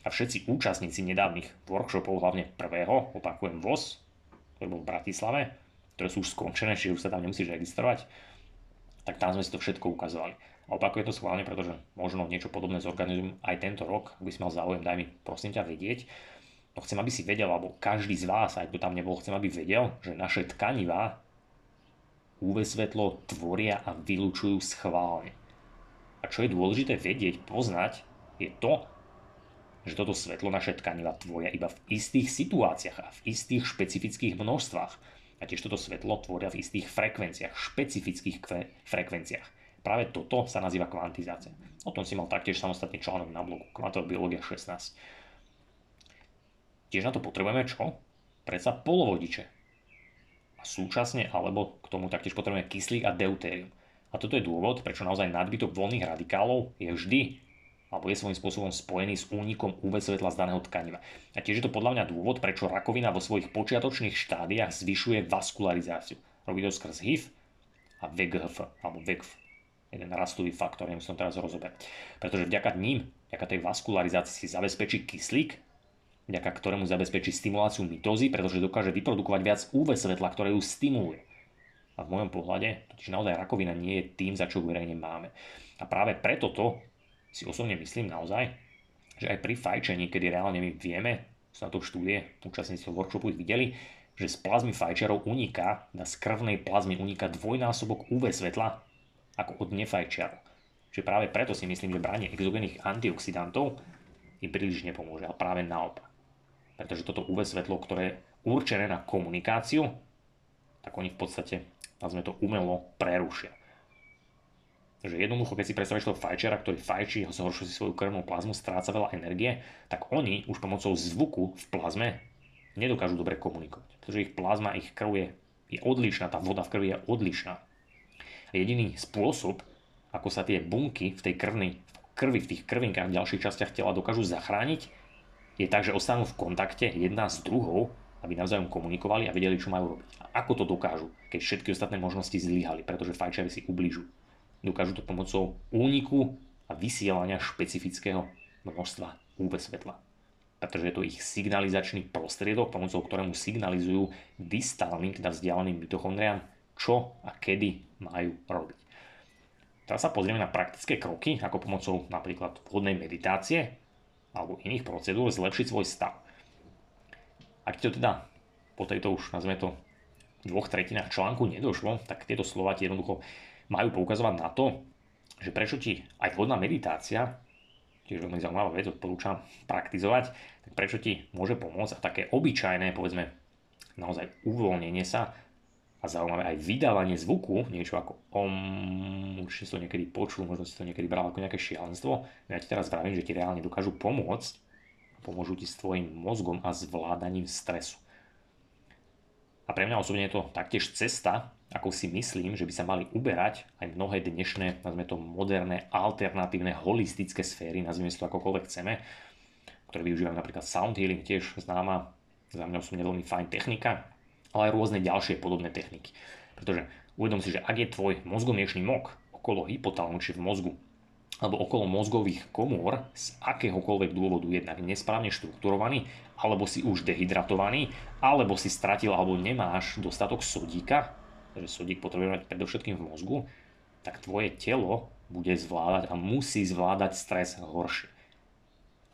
A všetci účastníci nedávnych workshopov, hlavne prvého, opakujem VOS, ktorý bol v Bratislave, ktoré sú už skončené, čiže už sa tam nemusíš registrovať, tak tam sme si to všetko ukazovali. A opakujem to schválne, pretože možno niečo podobné zorganizujem aj tento rok. Ak by si mal záujem, daj mi prosím ťa vedieť. No chcem, aby si vedel, alebo každý z vás, aj to tam nebol, chcem, aby vedel, že naše tkanivá UV svetlo tvoria a vylúčujú schválne. A čo je dôležité vedieť, poznať, je to, že toto svetlo naše tkaniva tvoria iba v istých situáciách a v istých špecifických množstvách. A tiež toto svetlo tvoria v istých frekvenciách, špecifických kve- frekvenciách. Práve toto sa nazýva kvantizácia. O tom si mal taktiež samostatný článok na blogu Kvantová biológia 16. Tiež na to potrebujeme čo? Predsa polovodiče. A súčasne, alebo k tomu taktiež potrebujeme kyslík a deutérium. A toto je dôvod, prečo naozaj nadbytok voľných radikálov je vždy alebo je svojím spôsobom spojený s únikom UV svetla z daného tkaniva. A tiež je to podľa mňa dôvod, prečo rakovina vo svojich počiatočných štádiách zvyšuje vaskularizáciu. Robí to skrz HIV a VGF, alebo VGF jeden rastový faktor, nemusím teraz rozoberať. Pretože vďaka ním, vďaka tej vaskularizácii si zabezpečí kyslík, vďaka ktorému zabezpečí stimuláciu mitózy, pretože dokáže vyprodukovať viac UV svetla, ktoré ju stimuluje. A v mojom pohľade, totiž naozaj rakovina nie je tým, za čo verejne máme. A práve preto to si osobne myslím naozaj, že aj pri fajčení, kedy reálne my vieme, sú na to štúdie, účastníci workshopu ich videli, že z plazmy fajčerov uniká, na z krvnej plazmy uniká dvojnásobok UV svetla ako od nefajčiarov. Čiže práve preto si myslím, že branie exogénnych antioxidantov im príliš nepomôže, ale práve naopak. Pretože toto UV svetlo, ktoré je určené na komunikáciu, tak oni v podstate, nazvime to, umelo prerušia. Takže jednoducho, keď si predstavíš toho fajčera, ktorý fajčí, zhoršuje si svoju krvnú plazmu, stráca veľa energie, tak oni už pomocou zvuku v plazme nedokážu dobre komunikovať. Pretože ich plazma, ich krv je, je odlišná, tá voda v krvi je odlišná. A jediný spôsob, ako sa tie bunky v tej krvnej, v krvi, v tých krvinkách v ďalších častiach tela dokážu zachrániť, je tak, že ostanú v kontakte jedna s druhou, aby navzájom komunikovali a vedeli, čo majú robiť. A ako to dokážu, keď všetky ostatné možnosti zlyhali, pretože fajčeri si ubližujú. Dokážu to pomocou úniku a vysielania špecifického množstva UV svetla. Pretože je to ich signalizačný prostriedok, pomocou ktorému signalizujú distálnym, teda vzdialeným mitochondriám, čo a kedy majú robiť. Teraz sa pozrieme na praktické kroky, ako pomocou napríklad vhodnej meditácie alebo iných procedúr zlepšiť svoj stav. Ak to teda po tejto už, nazveme to, dvoch tretinách článku nedošlo, tak tieto slova ti jednoducho majú poukazovať na to, že prečo ti aj vhodná meditácia, tiež veľmi zaujímavá vec, odporúčam praktizovať, tak prečo ti môže pomôcť a také obyčajné, povedzme, naozaj uvoľnenie sa a zaujímavé aj vydávanie zvuku, niečo ako om, určite si to niekedy počul, možno si to niekedy bral ako nejaké šialenstvo, no ja ti teraz vravím, že ti reálne dokážu pomôcť, pomôžu ti s tvojim mozgom a zvládaním stresu. A pre mňa osobne je to taktiež cesta, ako si myslím, že by sa mali uberať aj mnohé dnešné, nazvime to moderné, alternatívne, holistické sféry, nazvime si to akokoľvek chceme, ktoré využívajú napríklad sound healing, tiež známa, za mňa som veľmi fajn technika, ale aj rôzne ďalšie podobné techniky. Pretože uvedom si, že ak je tvoj mozgomiešný mok okolo hypotalamu, či v mozgu, alebo okolo mozgových komôr z akéhokoľvek dôvodu jednak nesprávne štrukturovaný, alebo si už dehydratovaný, alebo si stratil alebo nemáš dostatok sodíka, takže sodík potrebujeme mať predovšetkým v mozgu, tak tvoje telo bude zvládať a musí zvládať stres horšie.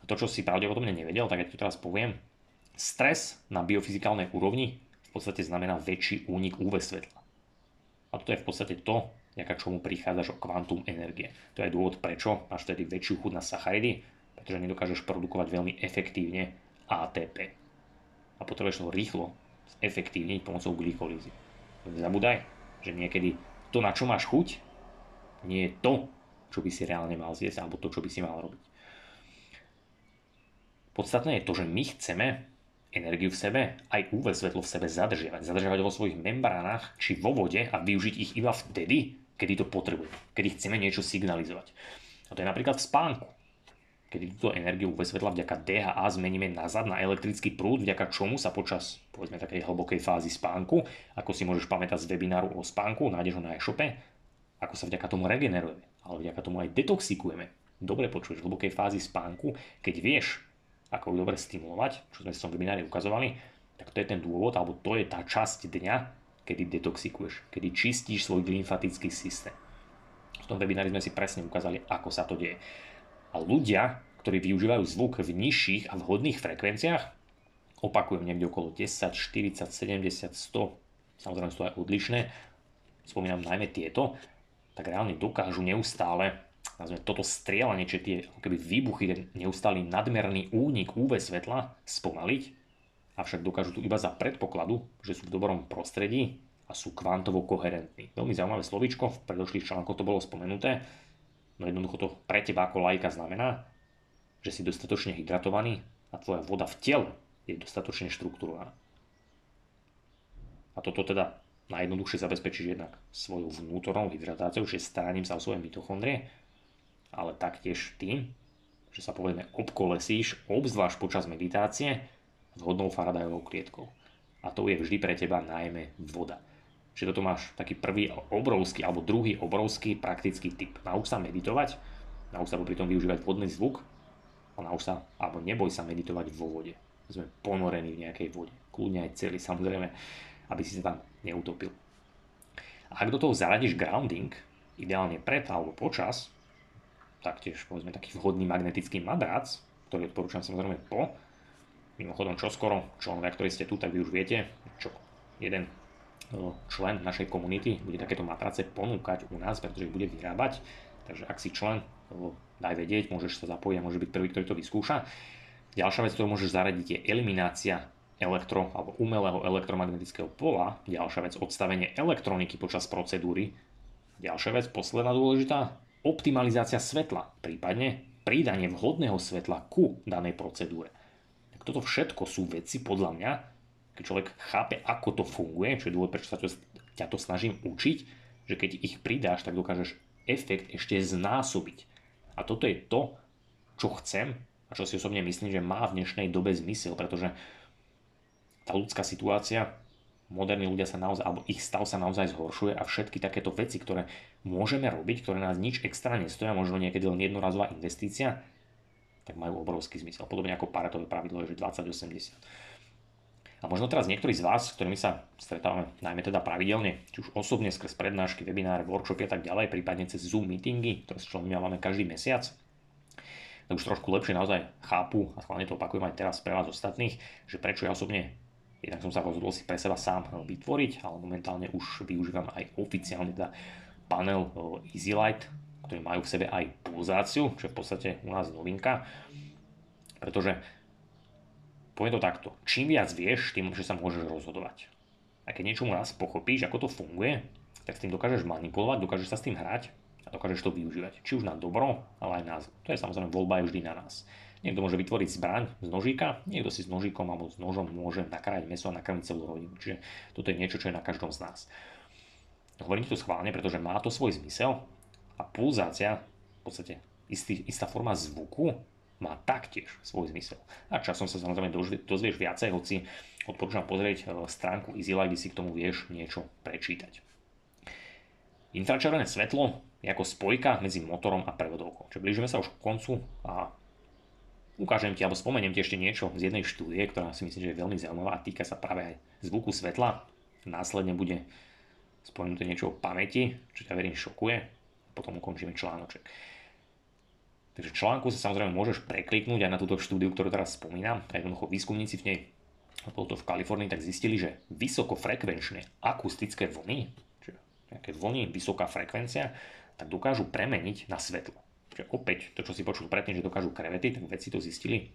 A to, čo si pravdepodobne nevedel, tak ja tu teraz poviem, stres na biofyzikálnej úrovni podstate znamená väčší únik UV svetla. A toto je v podstate to, vďaka čomu prichádzaš o kvantum energie. To je dôvod, prečo máš tedy väčšiu chuť na sacharidy, pretože nedokážeš produkovať veľmi efektívne ATP. A potrebuješ to rýchlo efektívniť pomocou glykolízy. Zabúdaj, že niekedy to, na čo máš chuť, nie je to, čo by si reálne mal zjesť, alebo to, čo by si mal robiť. Podstatné je to, že my chceme energiu v sebe, aj UV svetlo v sebe zadržiavať. Zadržiavať vo svojich membránach či vo vode a využiť ich iba vtedy, kedy to potrebujeme, kedy chceme niečo signalizovať. A to je napríklad v spánku kedy túto energiu UV svetla vďaka DHA zmeníme nazad na elektrický prúd, vďaka čomu sa počas povedzme takej hlbokej fázy spánku, ako si môžeš pamätať z webináru o spánku, nájdeš ho na e-shope, ako sa vďaka tomu regenerujeme, ale vďaka tomu aj detoxikujeme. Dobre počuješ v hlbokej fázi spánku, keď vieš, ako ju dobre stimulovať, čo sme v tom webinári ukazovali, tak to je ten dôvod, alebo to je tá časť dňa, kedy detoxikuješ, kedy čistíš svoj lymfatický systém. V tom webinári sme si presne ukázali, ako sa to deje. A ľudia, ktorí využívajú zvuk v nižších a vhodných frekvenciách, opakujem niekde okolo 10, 40, 70, 100, samozrejme sú aj odlišné, spomínam najmä tieto, tak reálne dokážu neustále nazvime, toto strieľanie, či tie keby výbuchy, neustály nadmerný únik UV svetla spomaliť, avšak dokážu tu iba za predpokladu, že sú v dobrom prostredí a sú kvantovo koherentní. Veľmi zaujímavé slovíčko, v predošlých článkoch to bolo spomenuté, No jednoducho to pre teba ako lajka znamená, že si dostatočne hydratovaný a tvoja voda v tele je dostatočne štruktúrovaná. A toto teda najjednoduchšie zabezpečíš jednak svojou vnútornou hydratáciou, čiže staraním sa o svoje mitochondrie, ale taktiež tým, že sa povedzme obkolesíš, obzvlášť počas meditácie, vhodnou Faradajovou klietkou. A to je vždy pre teba najmä voda. Čiže toto máš taký prvý obrovský alebo druhý obrovský praktický tip. Nauč sa meditovať, nauč sa popri tom využívať vodný zvuk a nauč sa, alebo neboj sa meditovať vo vode. Sme ponorení v nejakej vode. Kľudne aj celý, samozrejme, aby si sa tam neutopil. A ak do toho zaradíš grounding, ideálne pred alebo počas, taktiež povedzme taký vhodný magnetický madrac, ktorý odporúčam samozrejme po, mimochodom čoskoro, členovia, ktorí ste tu, tak vy už viete, čo jeden člen našej komunity bude takéto matrace ponúkať u nás, pretože ich bude vyrábať. Takže ak si člen, daj vedieť, môžeš sa zapojiť a môže byť prvý, ktorý to vyskúša. Ďalšia vec, ktorú môžeš zaradiť, je eliminácia elektro alebo umelého elektromagnetického pola. Ďalšia vec, odstavenie elektroniky počas procedúry. Ďalšia vec, posledná dôležitá, optimalizácia svetla, prípadne pridanie vhodného svetla ku danej procedúre. Tak toto všetko sú veci podľa mňa, keď človek chápe, ako to funguje, čo je dôvod, prečo sa to, ťa to snažím učiť, že keď ich pridáš, tak dokážeš efekt ešte znásobiť. A toto je to, čo chcem a čo si osobne myslím, že má v dnešnej dobe zmysel, pretože tá ľudská situácia, moderní ľudia sa naozaj, alebo ich stav sa naozaj zhoršuje a všetky takéto veci, ktoré môžeme robiť, ktoré nás nič extra nestoja, možno niekedy len jednorazová investícia, tak majú obrovský zmysel. Podobne ako paretové pravidlo je, že 20-80. A možno teraz niektorí z vás, s ktorými sa stretávame najmä teda pravidelne, či už osobne skrz prednášky, webináre, workshopy a tak ďalej, prípadne cez Zoom meetingy, ktoré s členmi máme každý mesiac, tak už trošku lepšie naozaj chápu, a hlavne to opakujem aj teraz pre vás ostatných, že prečo ja osobne jednak som sa rozhodol si pre seba sám vytvoriť, ale momentálne už využívam aj oficiálne teda panel EasyLight, ktorý majú v sebe aj pulzáciu, čo je v podstate u nás novinka, pretože poviem to takto, čím viac vieš, tým že sa môžeš rozhodovať. A keď niečomu raz pochopíš, ako to funguje, tak s tým dokážeš manipulovať, dokážeš sa s tým hrať a dokážeš to využívať. Či už na dobro, ale aj na. To je samozrejme voľba je vždy na nás. Niekto môže vytvoriť zbraň z nožíka, niekto si s nožíkom alebo s nožom môže nakrájať meso a nakrmiť celú rodinu. Čiže toto je niečo, čo je na každom z nás. Hovorím to schválne, pretože má to svoj zmysel a pulzácia, v podstate istý, istá forma zvuku, má taktiež svoj zmysel. A časom sa samozrejme dozvieš viacej, hoci odporúčam pozrieť e, stránku EasyLight, kde si k tomu vieš niečo prečítať. Infračervené svetlo je ako spojka medzi motorom a prevodovkou. Čiže blížime sa už k koncu a ukážem ti alebo spomeniem ti ešte niečo z jednej štúdie, ktorá si myslím, že je veľmi zaujímavá a týka sa práve aj zvuku svetla. Následne bude spomenuté niečo o pamäti, čo ťa verím šokuje. Potom ukončíme článoček. Takže článku sa samozrejme môžeš prekliknúť aj na túto štúdiu, ktorú teraz spomínam. A jednoducho výskumníci v nej, bolo to v Kalifornii, tak zistili, že vysokofrekvenčné akustické vlny, čiže nejaké vlny, vysoká frekvencia, tak dokážu premeniť na svetlo. Čiže opäť to, čo si počul predtým, že dokážu krevety, tak vedci to zistili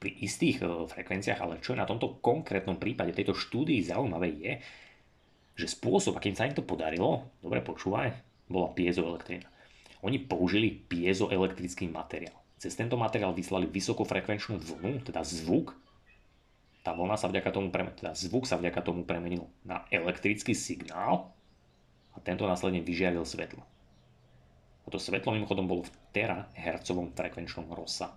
pri istých e, frekvenciách, ale čo je na tomto konkrétnom prípade tejto štúdii zaujímavé je, že spôsob, akým sa im to podarilo, dobre počúvaj, bola piezoelektrina. Oni použili piezoelektrický materiál. Cez tento materiál vyslali vysokofrekvenčnú vlnu, teda zvuk. Tá vlna sa vďaka tomu premenil, teda zvuk sa vďaka tomu premenil na elektrický signál. a tento následne vyžiaril svetlo. A to svetlo mimochodom bolo v terahercovom frekvenčnom rozsahu.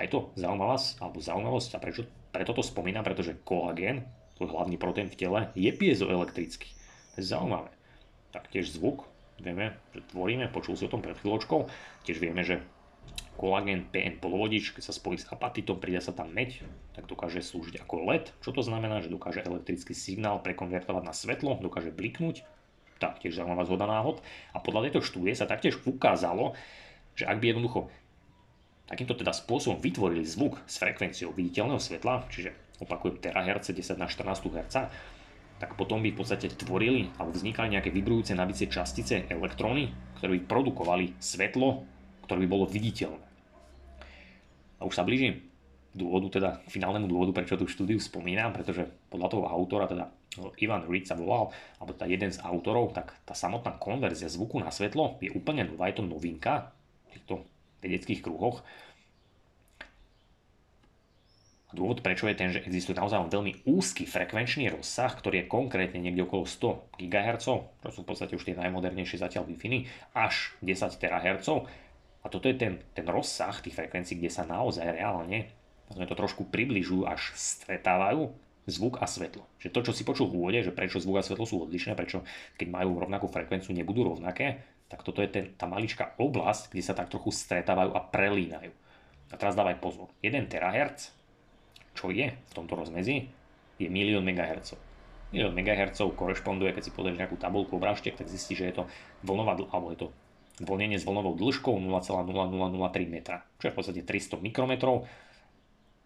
Aj to zaujímavosť, alebo zaujímavosť a prečo, preto to spomínam, pretože kolagén, to je hlavný proteín v tele, je piezoelektrický. To je zaujímavé. Taktiež zvuk, vieme, že tvoríme, počul si o tom pred chvíľočkou, tiež vieme, že kolagén PN polovodič, keď sa spojí s apatitom, príde sa tam meď, tak dokáže slúžiť ako LED. Čo to znamená? Že dokáže elektrický signál prekonvertovať na svetlo, dokáže bliknúť, taktiež zaujímavá zhoda náhod. A podľa tejto štúdie sa taktiež ukázalo, že ak by jednoducho takýmto teda spôsobom vytvorili zvuk s frekvenciou viditeľného svetla, čiže opakujem teraherce 10 na 14 Hz, tak potom by v podstate tvorili alebo vznikali nejaké vibrujúce nabicie častice, elektróny, ktoré by produkovali svetlo, ktoré by bolo viditeľné. A už sa blížim dôvodu, teda finálnemu dôvodu, prečo tú štúdiu spomínam, pretože podľa toho autora, teda Ivan Reed sa volal, alebo teda jeden z autorov, tak tá samotná konverzia zvuku na svetlo je úplne nová, je to novinka v týchto vedeckých kruhoch. A dôvod prečo je ten, že existuje naozaj veľmi úzky frekvenčný rozsah, ktorý je konkrétne niekde okolo 100 GHz, čo sú v podstate už tie najmodernejšie zatiaľ Wi-Fi, až 10 THz. A toto je ten, ten rozsah tých frekvencií, kde sa naozaj reálne sme to trošku približujú, až stretávajú zvuk a svetlo. Že to, čo si počul v úvode, že prečo zvuk a svetlo sú odlišné, prečo keď majú rovnakú frekvenciu, nebudú rovnaké, tak toto je ten, tá maličká oblasť, kde sa tak trochu stretávajú a prelínajú. A teraz dávaj pozor. 1 THz, čo je v tomto rozmedzi, je milión MHz. Milión MHz korešponduje, keď si pozrieš nejakú tabulku obráztek, tak zistí, že je to vlnová, alebo je to vlnenie s vlnovou dĺžkou 0,0003 metra, čo je v podstate 300 mikrometrov.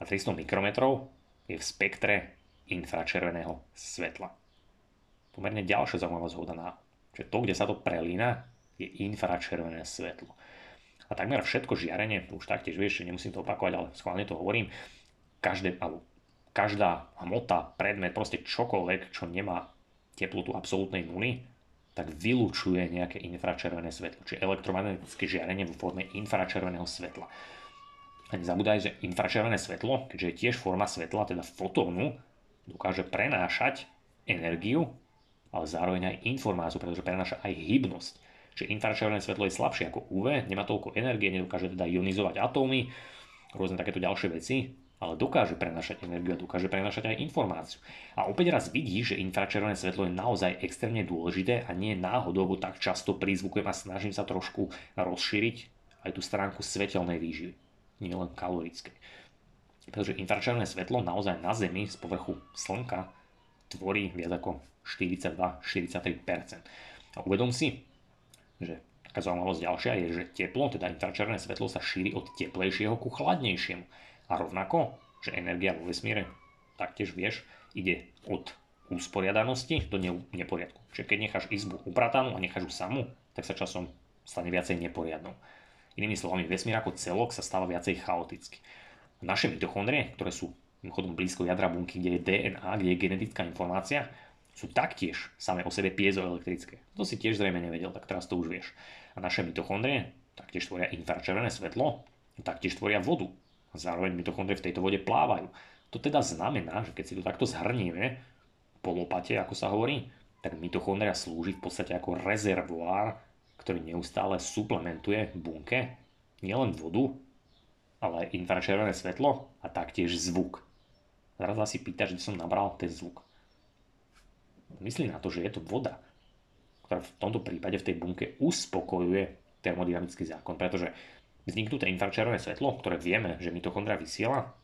A 300 mikrometrov je v spektre infračerveného svetla. Pomerne ďalšia zaujímavá zhoda na že to, kde sa to prelína, je infračervené svetlo. A takmer všetko žiarenie, už taktiež vieš, nemusím to opakovať, ale schválne to hovorím, každé, alebo každá hmota, predmet, proste čokoľvek, čo nemá teplotu absolútnej nuly, tak vylúčuje nejaké infračervené svetlo, čiže elektromagnetické žiarenie vo forme infračerveného svetla. A nezabúdaj, že infračervené svetlo, keďže je tiež forma svetla, teda fotónu, dokáže prenášať energiu, ale zároveň aj informáciu, pretože prenáša aj hybnosť že infračervené svetlo je slabšie ako UV, nemá toľko energie, nedokáže teda ionizovať atómy, rôzne takéto ďalšie veci, ale dokáže prenašať energiu a dokáže prenašať aj informáciu. A opäť raz vidí, že infračervené svetlo je naozaj extrémne dôležité a nie náhodou, tak často prizvukujem a snažím sa trošku rozšíriť aj tú stránku svetelnej výživy, nielen kalorickej. Pretože infračervené svetlo naozaj na Zemi z povrchu Slnka tvorí viac ako 42-43%. A uvedom si, že taká zaujímavosť ďalšia je, že teplo, teda infračervené svetlo sa šíri od teplejšieho ku chladnejšiemu. A rovnako, že energia vo vesmíre, taktiež vieš, ide od usporiadanosti do neporiadku. Čiže keď necháš izbu upratanú a necháš ju samú, tak sa časom stane viacej neporiadnou. Inými slovami, vesmír ako celok sa stáva viacej chaoticky. Naše mitochondrie, ktoré sú mimochodom blízko jadra bunky, kde je DNA, kde je genetická informácia, sú taktiež samé o sebe piezoelektrické. To si tiež zrejme nevedel, tak teraz to už vieš. A naše mitochondrie taktiež tvoria infračervené svetlo, taktiež tvoria vodu. Zároveň mitochondrie v tejto vode plávajú. To teda znamená, že keď si to takto zhrnieme, po lopate, ako sa hovorí, tak mitochondria slúži v podstate ako rezervoár, ktorý neustále suplementuje bunke nielen vodu, ale infračervené svetlo a taktiež zvuk. Zaraz si pýtaš, kde som nabral ten zvuk myslí na to, že je to voda, ktorá v tomto prípade v tej bunke uspokojuje termodynamický zákon, pretože vzniknuté infračervené svetlo, ktoré vieme, že mitochondria vysiela,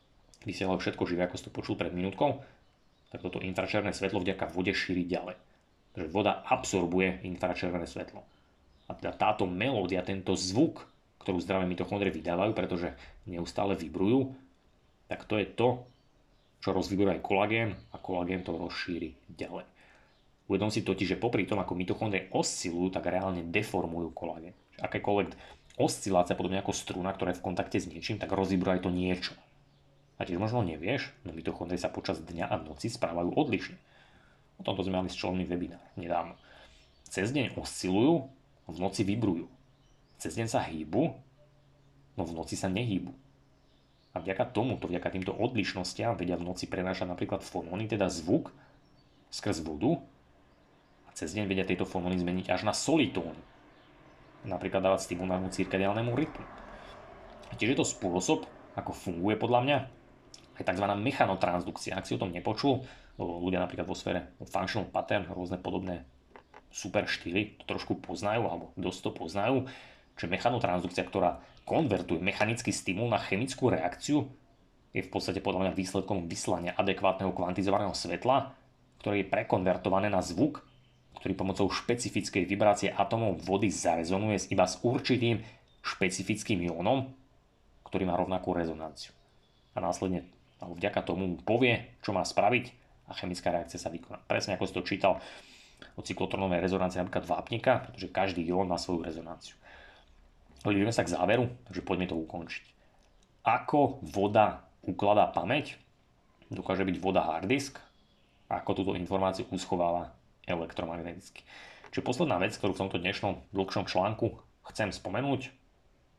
vysiela všetko živé, ako si to počul pred minútkou, tak toto infračervené svetlo vďaka vode šíri ďalej. Takže voda absorbuje infračervené svetlo. A teda táto melódia, tento zvuk, ktorú zdravé mitochondrie vydávajú, pretože neustále vibrujú, tak to je to, čo rozvibruje aj kolagén a kolagén to rozšíri ďalej. Uvedom si totiž, že popri tom, ako mitochondrie oscilujú, tak reálne deformujú kolagén. Akékoľvek oscilácia, podobne ako struna, ktorá je v kontakte s niečím, tak rozvibruje aj to niečo. A tiež možno nevieš, no mitochondrie sa počas dňa a noci správajú odlišne. O tomto sme mali členný webinár nedávno. Cez deň oscilujú, v noci vibrujú. Cez deň sa hýbu, no v noci sa nehýbu. A vďaka tomuto, vďaka týmto odlišnostiam vedia v noci prenášať napríklad fonóny, teda zvuk, skrz vodu cez deň vedia tieto fonóny zmeniť až na solitóny. Napríklad dávať stimulárnu cirkadiálnemu rytmu. A tiež je to spôsob, ako funguje podľa mňa aj tzv. mechanotransdukcia. Ak si o tom nepočul, ľudia napríklad vo sfére functional pattern, rôzne podobné super štýly to trošku poznajú, alebo dosť to poznajú, že mechanotransdukcia, ktorá konvertuje mechanický stimul na chemickú reakciu, je v podstate podľa mňa výsledkom vyslania adekvátneho kvantizovaného svetla, ktoré je prekonvertované na zvuk, ktorý pomocou špecifickej vibrácie atomov vody zarezonuje iba s určitým špecifickým jónom, ktorý má rovnakú rezonanciu. A následne alebo vďaka tomu povie, čo má spraviť a chemická reakcia sa vykoná. Presne ako si to čítal o cyklotronovej rezonancii napríklad vápnika, pretože každý jón má svoju rezonanciu. Ideme sa k záveru, takže poďme to ukončiť. Ako voda ukladá pamäť? Dokáže byť voda hard disk? Ako túto informáciu uschováva elektromagneticky? Čiže posledná vec, ktorú v tomto dnešnom dlhšom článku chcem spomenúť,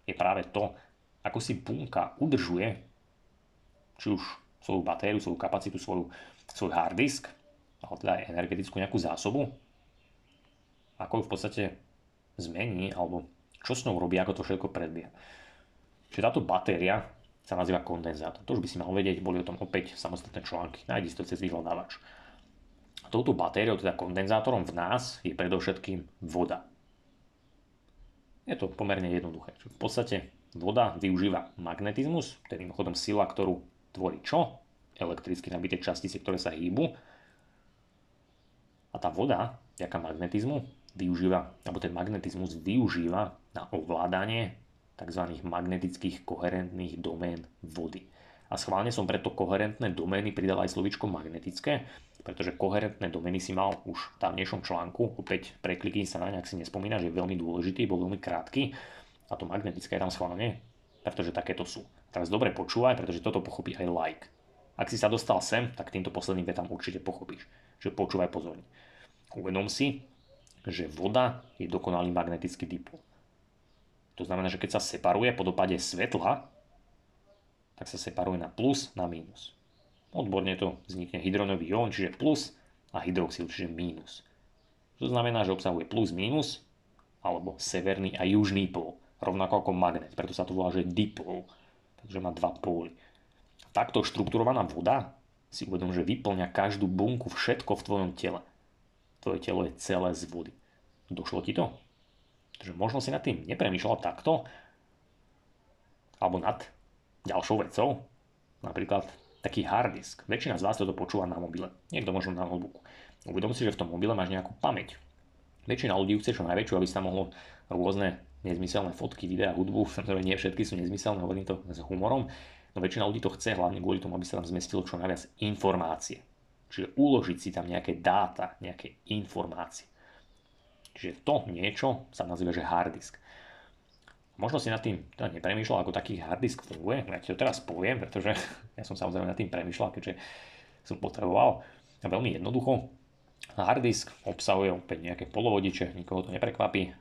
je práve to, ako si bunka udržuje či už svoju batériu, svoju kapacitu, svoju, svoj hard disk, alebo teda aj energetickú nejakú zásobu, ako ju v podstate zmení, alebo čo s ňou robí, ako to všetko predbieha. Čiže táto batéria sa nazýva kondenzátor. To už by si mal vedieť, boli o tom opäť samostatné články. Nájdi si to cez vyhľadávač. Touto batériou, teda kondenzátorom v nás je predovšetkým voda. Je to pomerne jednoduché. V podstate voda využíva magnetizmus, tedy mimochodom sila, ktorú tvorí čo? Elektricky nabité častice, ktoré sa hýbu. A tá voda, vďaka magnetizmu, využíva, alebo ten magnetizmus využíva na ovládanie tzv. magnetických koherentných domén vody. A schválne som preto koherentné domény pridal aj slovičko magnetické, pretože koherentné domény si mal už v dávnejšom článku, opäť preklikni sa na ak si nespomínaš, že je veľmi dôležitý, bol veľmi krátky a to magnetické je tam schválne, pretože takéto sú. Teraz dobre počúvaj, pretože toto pochopí aj like. Ak si sa dostal sem, tak týmto posledným vetám určite pochopíš. Že počúvaj pozorne. Uvedom si, že voda je dokonalý magnetický dipol. To znamená, že keď sa separuje po dopade svetla, tak sa separuje na plus, na mínus. Odborne to vznikne hydronový ión, čiže plus a hydroxyl, čiže mínus. To znamená, že obsahuje plus, mínus, alebo severný a južný pol, rovnako ako magnet, preto sa to volá, že dipol takže má dva póly. Takto štrukturovaná voda si uvedom, že vyplňa každú bunku, všetko v tvojom tele. Tvoje telo je celé z vody. Došlo ti to? Takže možno si nad tým nepremýšľal takto, alebo nad ďalšou vecou, napríklad taký hard disk. Väčšina z vás toto počúva na mobile, niekto možno na notebooku. Uvedom si, že v tom mobile máš nejakú pamäť. Väčšina ľudí chce čo najväčšiu, aby sa mohlo rôzne nezmyselné fotky, videá, hudbu, *laughs* samozrejme nie všetky sú nezmyselné, hovorím to s humorom, no väčšina ľudí to chce hlavne kvôli tomu, aby sa tam zmestilo čo najviac informácie. Čiže uložiť si tam nejaké dáta, nejaké informácie. Čiže to niečo sa nazýva, že hard disk. Možno si nad tým teda nepremýšľal, ako taký hard disk funguje, ja ti to teraz poviem, pretože *laughs* ja som samozrejme nad tým premýšľal, keďže som potreboval. A veľmi jednoducho, hard disk obsahuje opäť nejaké polovodiče, nikoho to neprekvapí,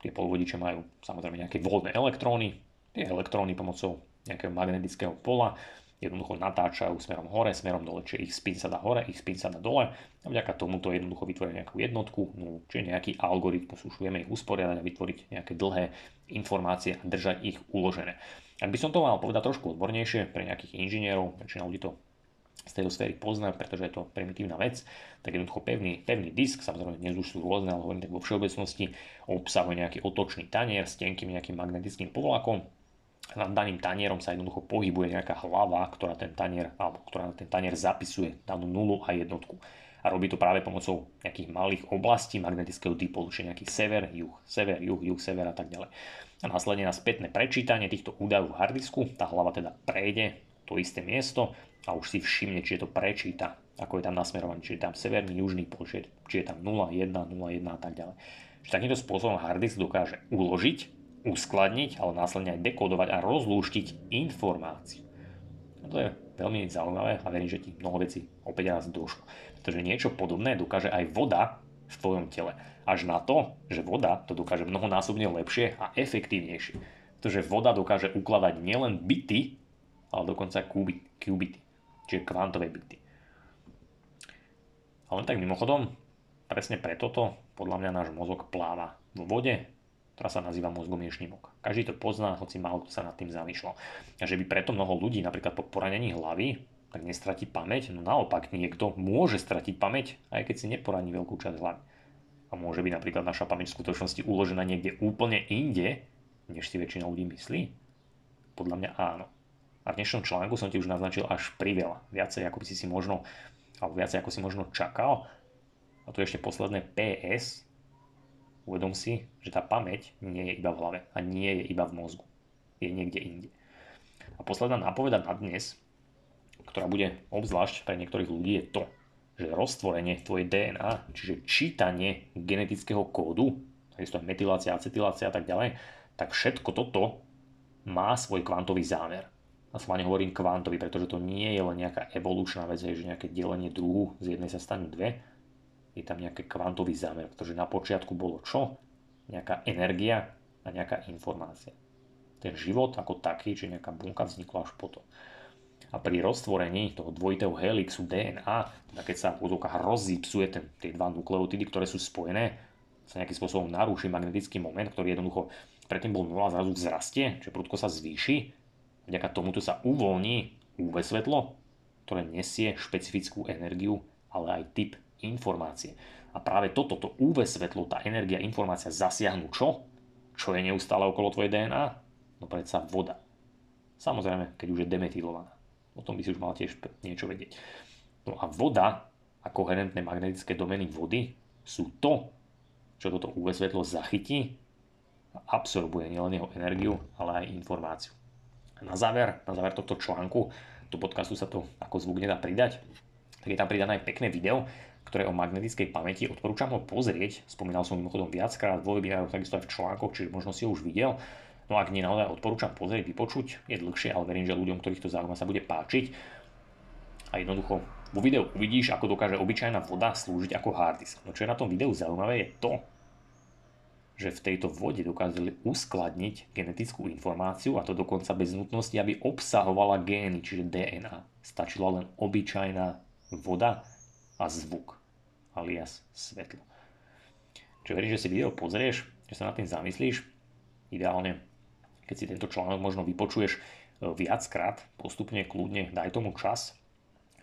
Tie polvodiče majú samozrejme nejaké voľné elektróny. Tie elektróny pomocou nejakého magnetického pola jednoducho natáčajú smerom hore, smerom dole, čiže ich spin sa dá hore, ich spin sa dá dole a vďaka tomuto jednoducho vytvoria nejakú jednotku, no, čiže nejaký algoritmus, už vieme ich usporiadať a vytvoriť nejaké dlhé informácie a držať ich uložené. Ak by som to mal povedať trošku odbornejšie pre nejakých inžinierov, väčšina ľudí to z tejto sféry pozná, pretože je to primitívna vec, tak jednoducho pevný, pevný disk, samozrejme dnes už sú rôzne, ale hovorím tak vo všeobecnosti, obsahuje nejaký otočný tanier s tenkým nejakým magnetickým povlakom. Nad daným tanierom sa jednoducho pohybuje nejaká hlava, ktorá ten tanier, alebo ktorá ten tanier zapisuje danú nulu a jednotku. A robí to práve pomocou nejakých malých oblastí magnetického dipolu, čiže nejaký sever, juh, sever, juh, juh, sever a tak ďalej. A následne na spätné prečítanie týchto údajov v hardisku, tá hlava teda prejde to isté miesto a už si všimne, či je to prečíta, ako je tam nasmerovaný, či je tam severný, južný pol, či je, či tam 0, 1, 0, 1 a tak ďalej. Čiže takýmto spôsobom hard disk dokáže uložiť, uskladniť, ale následne aj dekodovať a rozlúštiť informáciu. A to je veľmi zaujímavé a verím, že ti mnoho vecí opäť raz došlo. Pretože niečo podobné dokáže aj voda v tvojom tele. Až na to, že voda to dokáže mnohonásobne lepšie a efektívnejšie. Pretože voda dokáže ukladať nielen byty, ale dokonca qubity čiže kvantové byty. A tak mimochodom, presne preto to podľa mňa náš mozog pláva vo vode, ktorá sa nazýva mozgom šnívok. Každý to pozná, hoci málo sa nad tým zamýšľal. A že by preto mnoho ľudí napríklad po poranení hlavy tak nestratí pamäť, no naopak niekto môže stratiť pamäť, aj keď si neporaní veľkú časť hlavy. A môže byť napríklad naša pamäť v skutočnosti uložená niekde úplne inde, než si väčšina ľudí myslí? Podľa mňa áno. A v dnešnom článku som ti už naznačil až priveľa. Viacej ako by si si možno, alebo viacej ako si možno čakal. A tu ešte posledné PS, Uvedom si, že tá pamäť nie je iba v hlave a nie je iba v mozgu. Je niekde inde. A posledná nápoveda na dnes, ktorá bude obzvlášť pre niektorých ľudí, je to, že roztvorenie tvojej DNA, čiže čítanie genetického kódu, takisto aj metylácia, acetylácia a tak ďalej, tak všetko toto má svoj kvantový zámer. A schválne hovorím kvantový, pretože to nie je len nejaká evolučná vec, že nejaké delenie druhu z jednej sa stanú dve, je tam nejaký kvantový zámer, pretože na počiatku bolo čo? Nejaká energia a nejaká informácia. Ten život ako taký, či nejaká bunka vznikla až potom. A pri roztvorení toho dvojitého helixu DNA, teda keď sa v úzokách rozípsuje ten, tie dva nukleotidy, ktoré sú spojené, sa nejakým spôsobom narúši magnetický moment, ktorý jednoducho predtým bol 0 zrazu vzrastie, čiže prudko sa zvýši. Vďaka tomuto sa uvoľní UV svetlo, ktoré nesie špecifickú energiu, ale aj typ informácie. A práve toto, to UV svetlo, tá energia, informácia zasiahnu čo? Čo je neustále okolo tvojej DNA? No predsa voda. Samozrejme, keď už je demetylovaná. O tom by si už mal tiež niečo vedieť. No a voda a koherentné magnetické domény vody sú to, čo toto UV svetlo zachytí a absorbuje nielen jeho energiu, ale aj informáciu. A na záver, na záver tohto článku, do podcastu sa to ako zvuk nedá pridať, tak je tam pridané aj pekné video, ktoré o magnetickej pamäti. Odporúčam ho pozrieť, spomínal som mimochodom viackrát vo webinároch, takisto aj v článkoch, čiže možno si ho už videl. No ak nie, naozaj odporúčam pozrieť, vypočuť. Je dlhšie, ale verím, že ľuďom, ktorých to zaujíma, sa bude páčiť. A jednoducho vo videu uvidíš, ako dokáže obyčajná voda slúžiť ako hard disk. No čo je na tom videu zaujímavé je to, že v tejto vode dokázali uskladniť genetickú informáciu a to dokonca bez nutnosti, aby obsahovala gény, čiže DNA. Stačila len obyčajná voda a zvuk alias svetlo. Čo verím, že si video pozrieš, že sa nad tým zamyslíš. Ideálne, keď si tento článok možno vypočuješ e, viackrát, postupne, kľudne, daj tomu čas,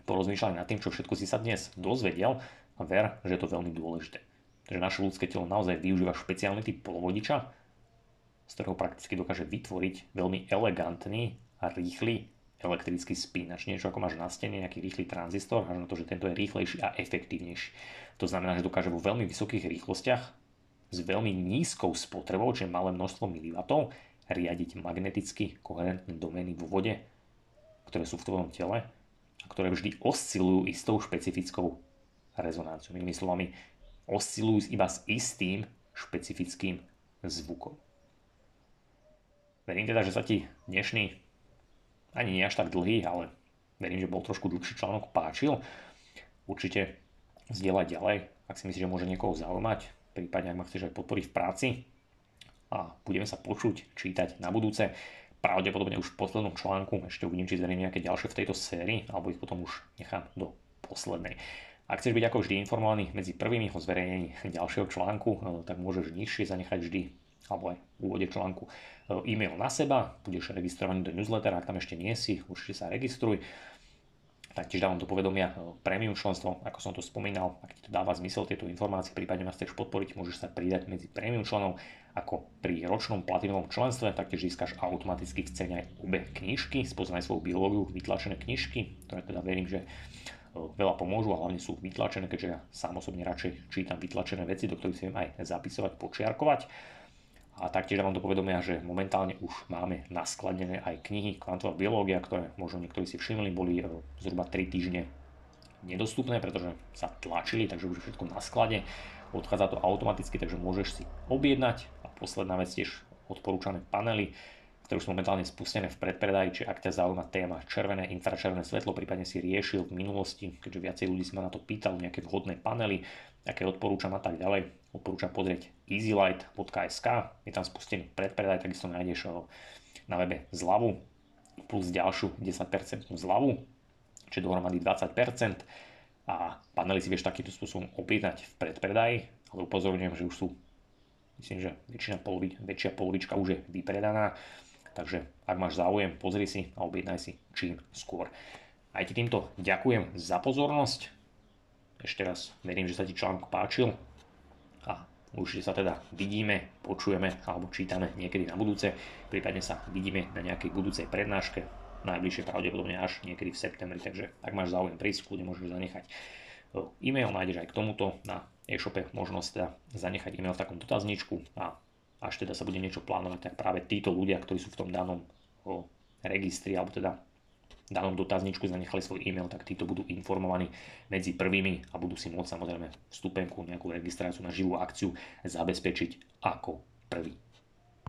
porozmýšľaj nad tým, čo všetko si sa dnes dozvedel a ver, že je to veľmi dôležité. Takže naše ľudské telo naozaj využíva špeciálny typ polovodiča, z ktorého prakticky dokáže vytvoriť veľmi elegantný a rýchly elektrický spínač, niečo ako máš na stene, nejaký rýchly tranzistor, až na to, že tento je rýchlejší a efektívnejší. To znamená, že dokáže vo veľmi vysokých rýchlostiach s veľmi nízkou spotrebou, čiže malé množstvo milivatov, riadiť magneticky koherentné domény vo vode, ktoré sú v tvojom tele a ktoré vždy oscilujú istou špecifickou rezonanciou. Inými slovami, oscilujú iba s istým špecifickým zvukom. Verím teda, že sa ti dnešný ani nie až tak dlhý, ale verím, že bol trošku dlhší článok, páčil. Určite zdieľať ďalej, ak si myslíš, že môže niekoho zaujímať, prípadne ak ma chceš aj podporiť v práci. A budeme sa počuť, čítať na budúce. Pravdepodobne už v poslednom článku, ešte uvidím, či zverejním nejaké ďalšie v tejto sérii, alebo ich potom už nechám do poslednej. Ak chceš byť ako vždy informovaný medzi prvými o zverejnení ďalšieho článku, eh, tak môžeš nižšie zanechať vždy alebo aj v úvode článku e, e-mail na seba, budeš registrovaný do newslettera, ak tam ešte nie si, určite sa registruj. Taktiež dávam do povedomia e, premium členstvo, ako som to spomínal, ak ti to dáva zmysel tieto informácie, prípadne ma chceš podporiť, môžeš sa pridať medzi premium členov, ako pri ročnom platinovom členstve, taktiež získaš automaticky v cene aj obe knižky, spoznaj svoju biológiu, vytlačené knižky, ktoré teda verím, že e, veľa pomôžu a hlavne sú vytlačené, keďže ja sám osobne radšej čítam vytlačené veci, do ktorých si viem aj zapisovať, počiarkovať. A taktiež dávam do povedomia, že momentálne už máme naskladené aj knihy Kvantová biológia, ktoré možno niektorí si všimli, boli e, zhruba 3 týždne nedostupné, pretože sa tlačili, takže už všetko na sklade. Odchádza to automaticky, takže môžeš si objednať. A posledná vec tiež odporúčané panely, ktoré sú momentálne spustené v predpredaji, či ak ťa zaujíma téma červené, infračervené svetlo, prípadne si riešil v minulosti, keďže viacej ľudí si ma na to pýtalo, nejaké vhodné panely, aké odporúčam a tak ďalej odporúčam pozrieť easylight.sk, je tam spustený predpredaj, takisto nájdeš na webe zľavu plus ďalšiu 10% zľavu, čiže dohromady 20%. a panely si vieš takýmto spôsobom objednať v predpredaji, ale upozorňujem, že už sú myslím, že väčšina polovi, väčšia polovička už je vypredaná, takže ak máš záujem, pozri si a objednaj si čím skôr. Aj ti týmto ďakujem za pozornosť. Ešte raz verím, že sa ti článok páčil určite sa teda vidíme, počujeme alebo čítame niekedy na budúce, prípadne sa vidíme na nejakej budúcej prednáške, najbližšie pravdepodobne až niekedy v septembri, takže ak máš záujem prísť, kľudne môžeš zanechať e-mail, nájdeš aj k tomuto na e-shope možnosť teda zanechať e-mail v takom dotazničku a až teda sa bude niečo plánovať, tak práve títo ľudia, ktorí sú v tom danom registri alebo teda danom dotazničku zanechali svoj e-mail, tak títo budú informovaní medzi prvými a budú si môcť samozrejme vstupenku, nejakú registráciu na živú akciu zabezpečiť ako prvý.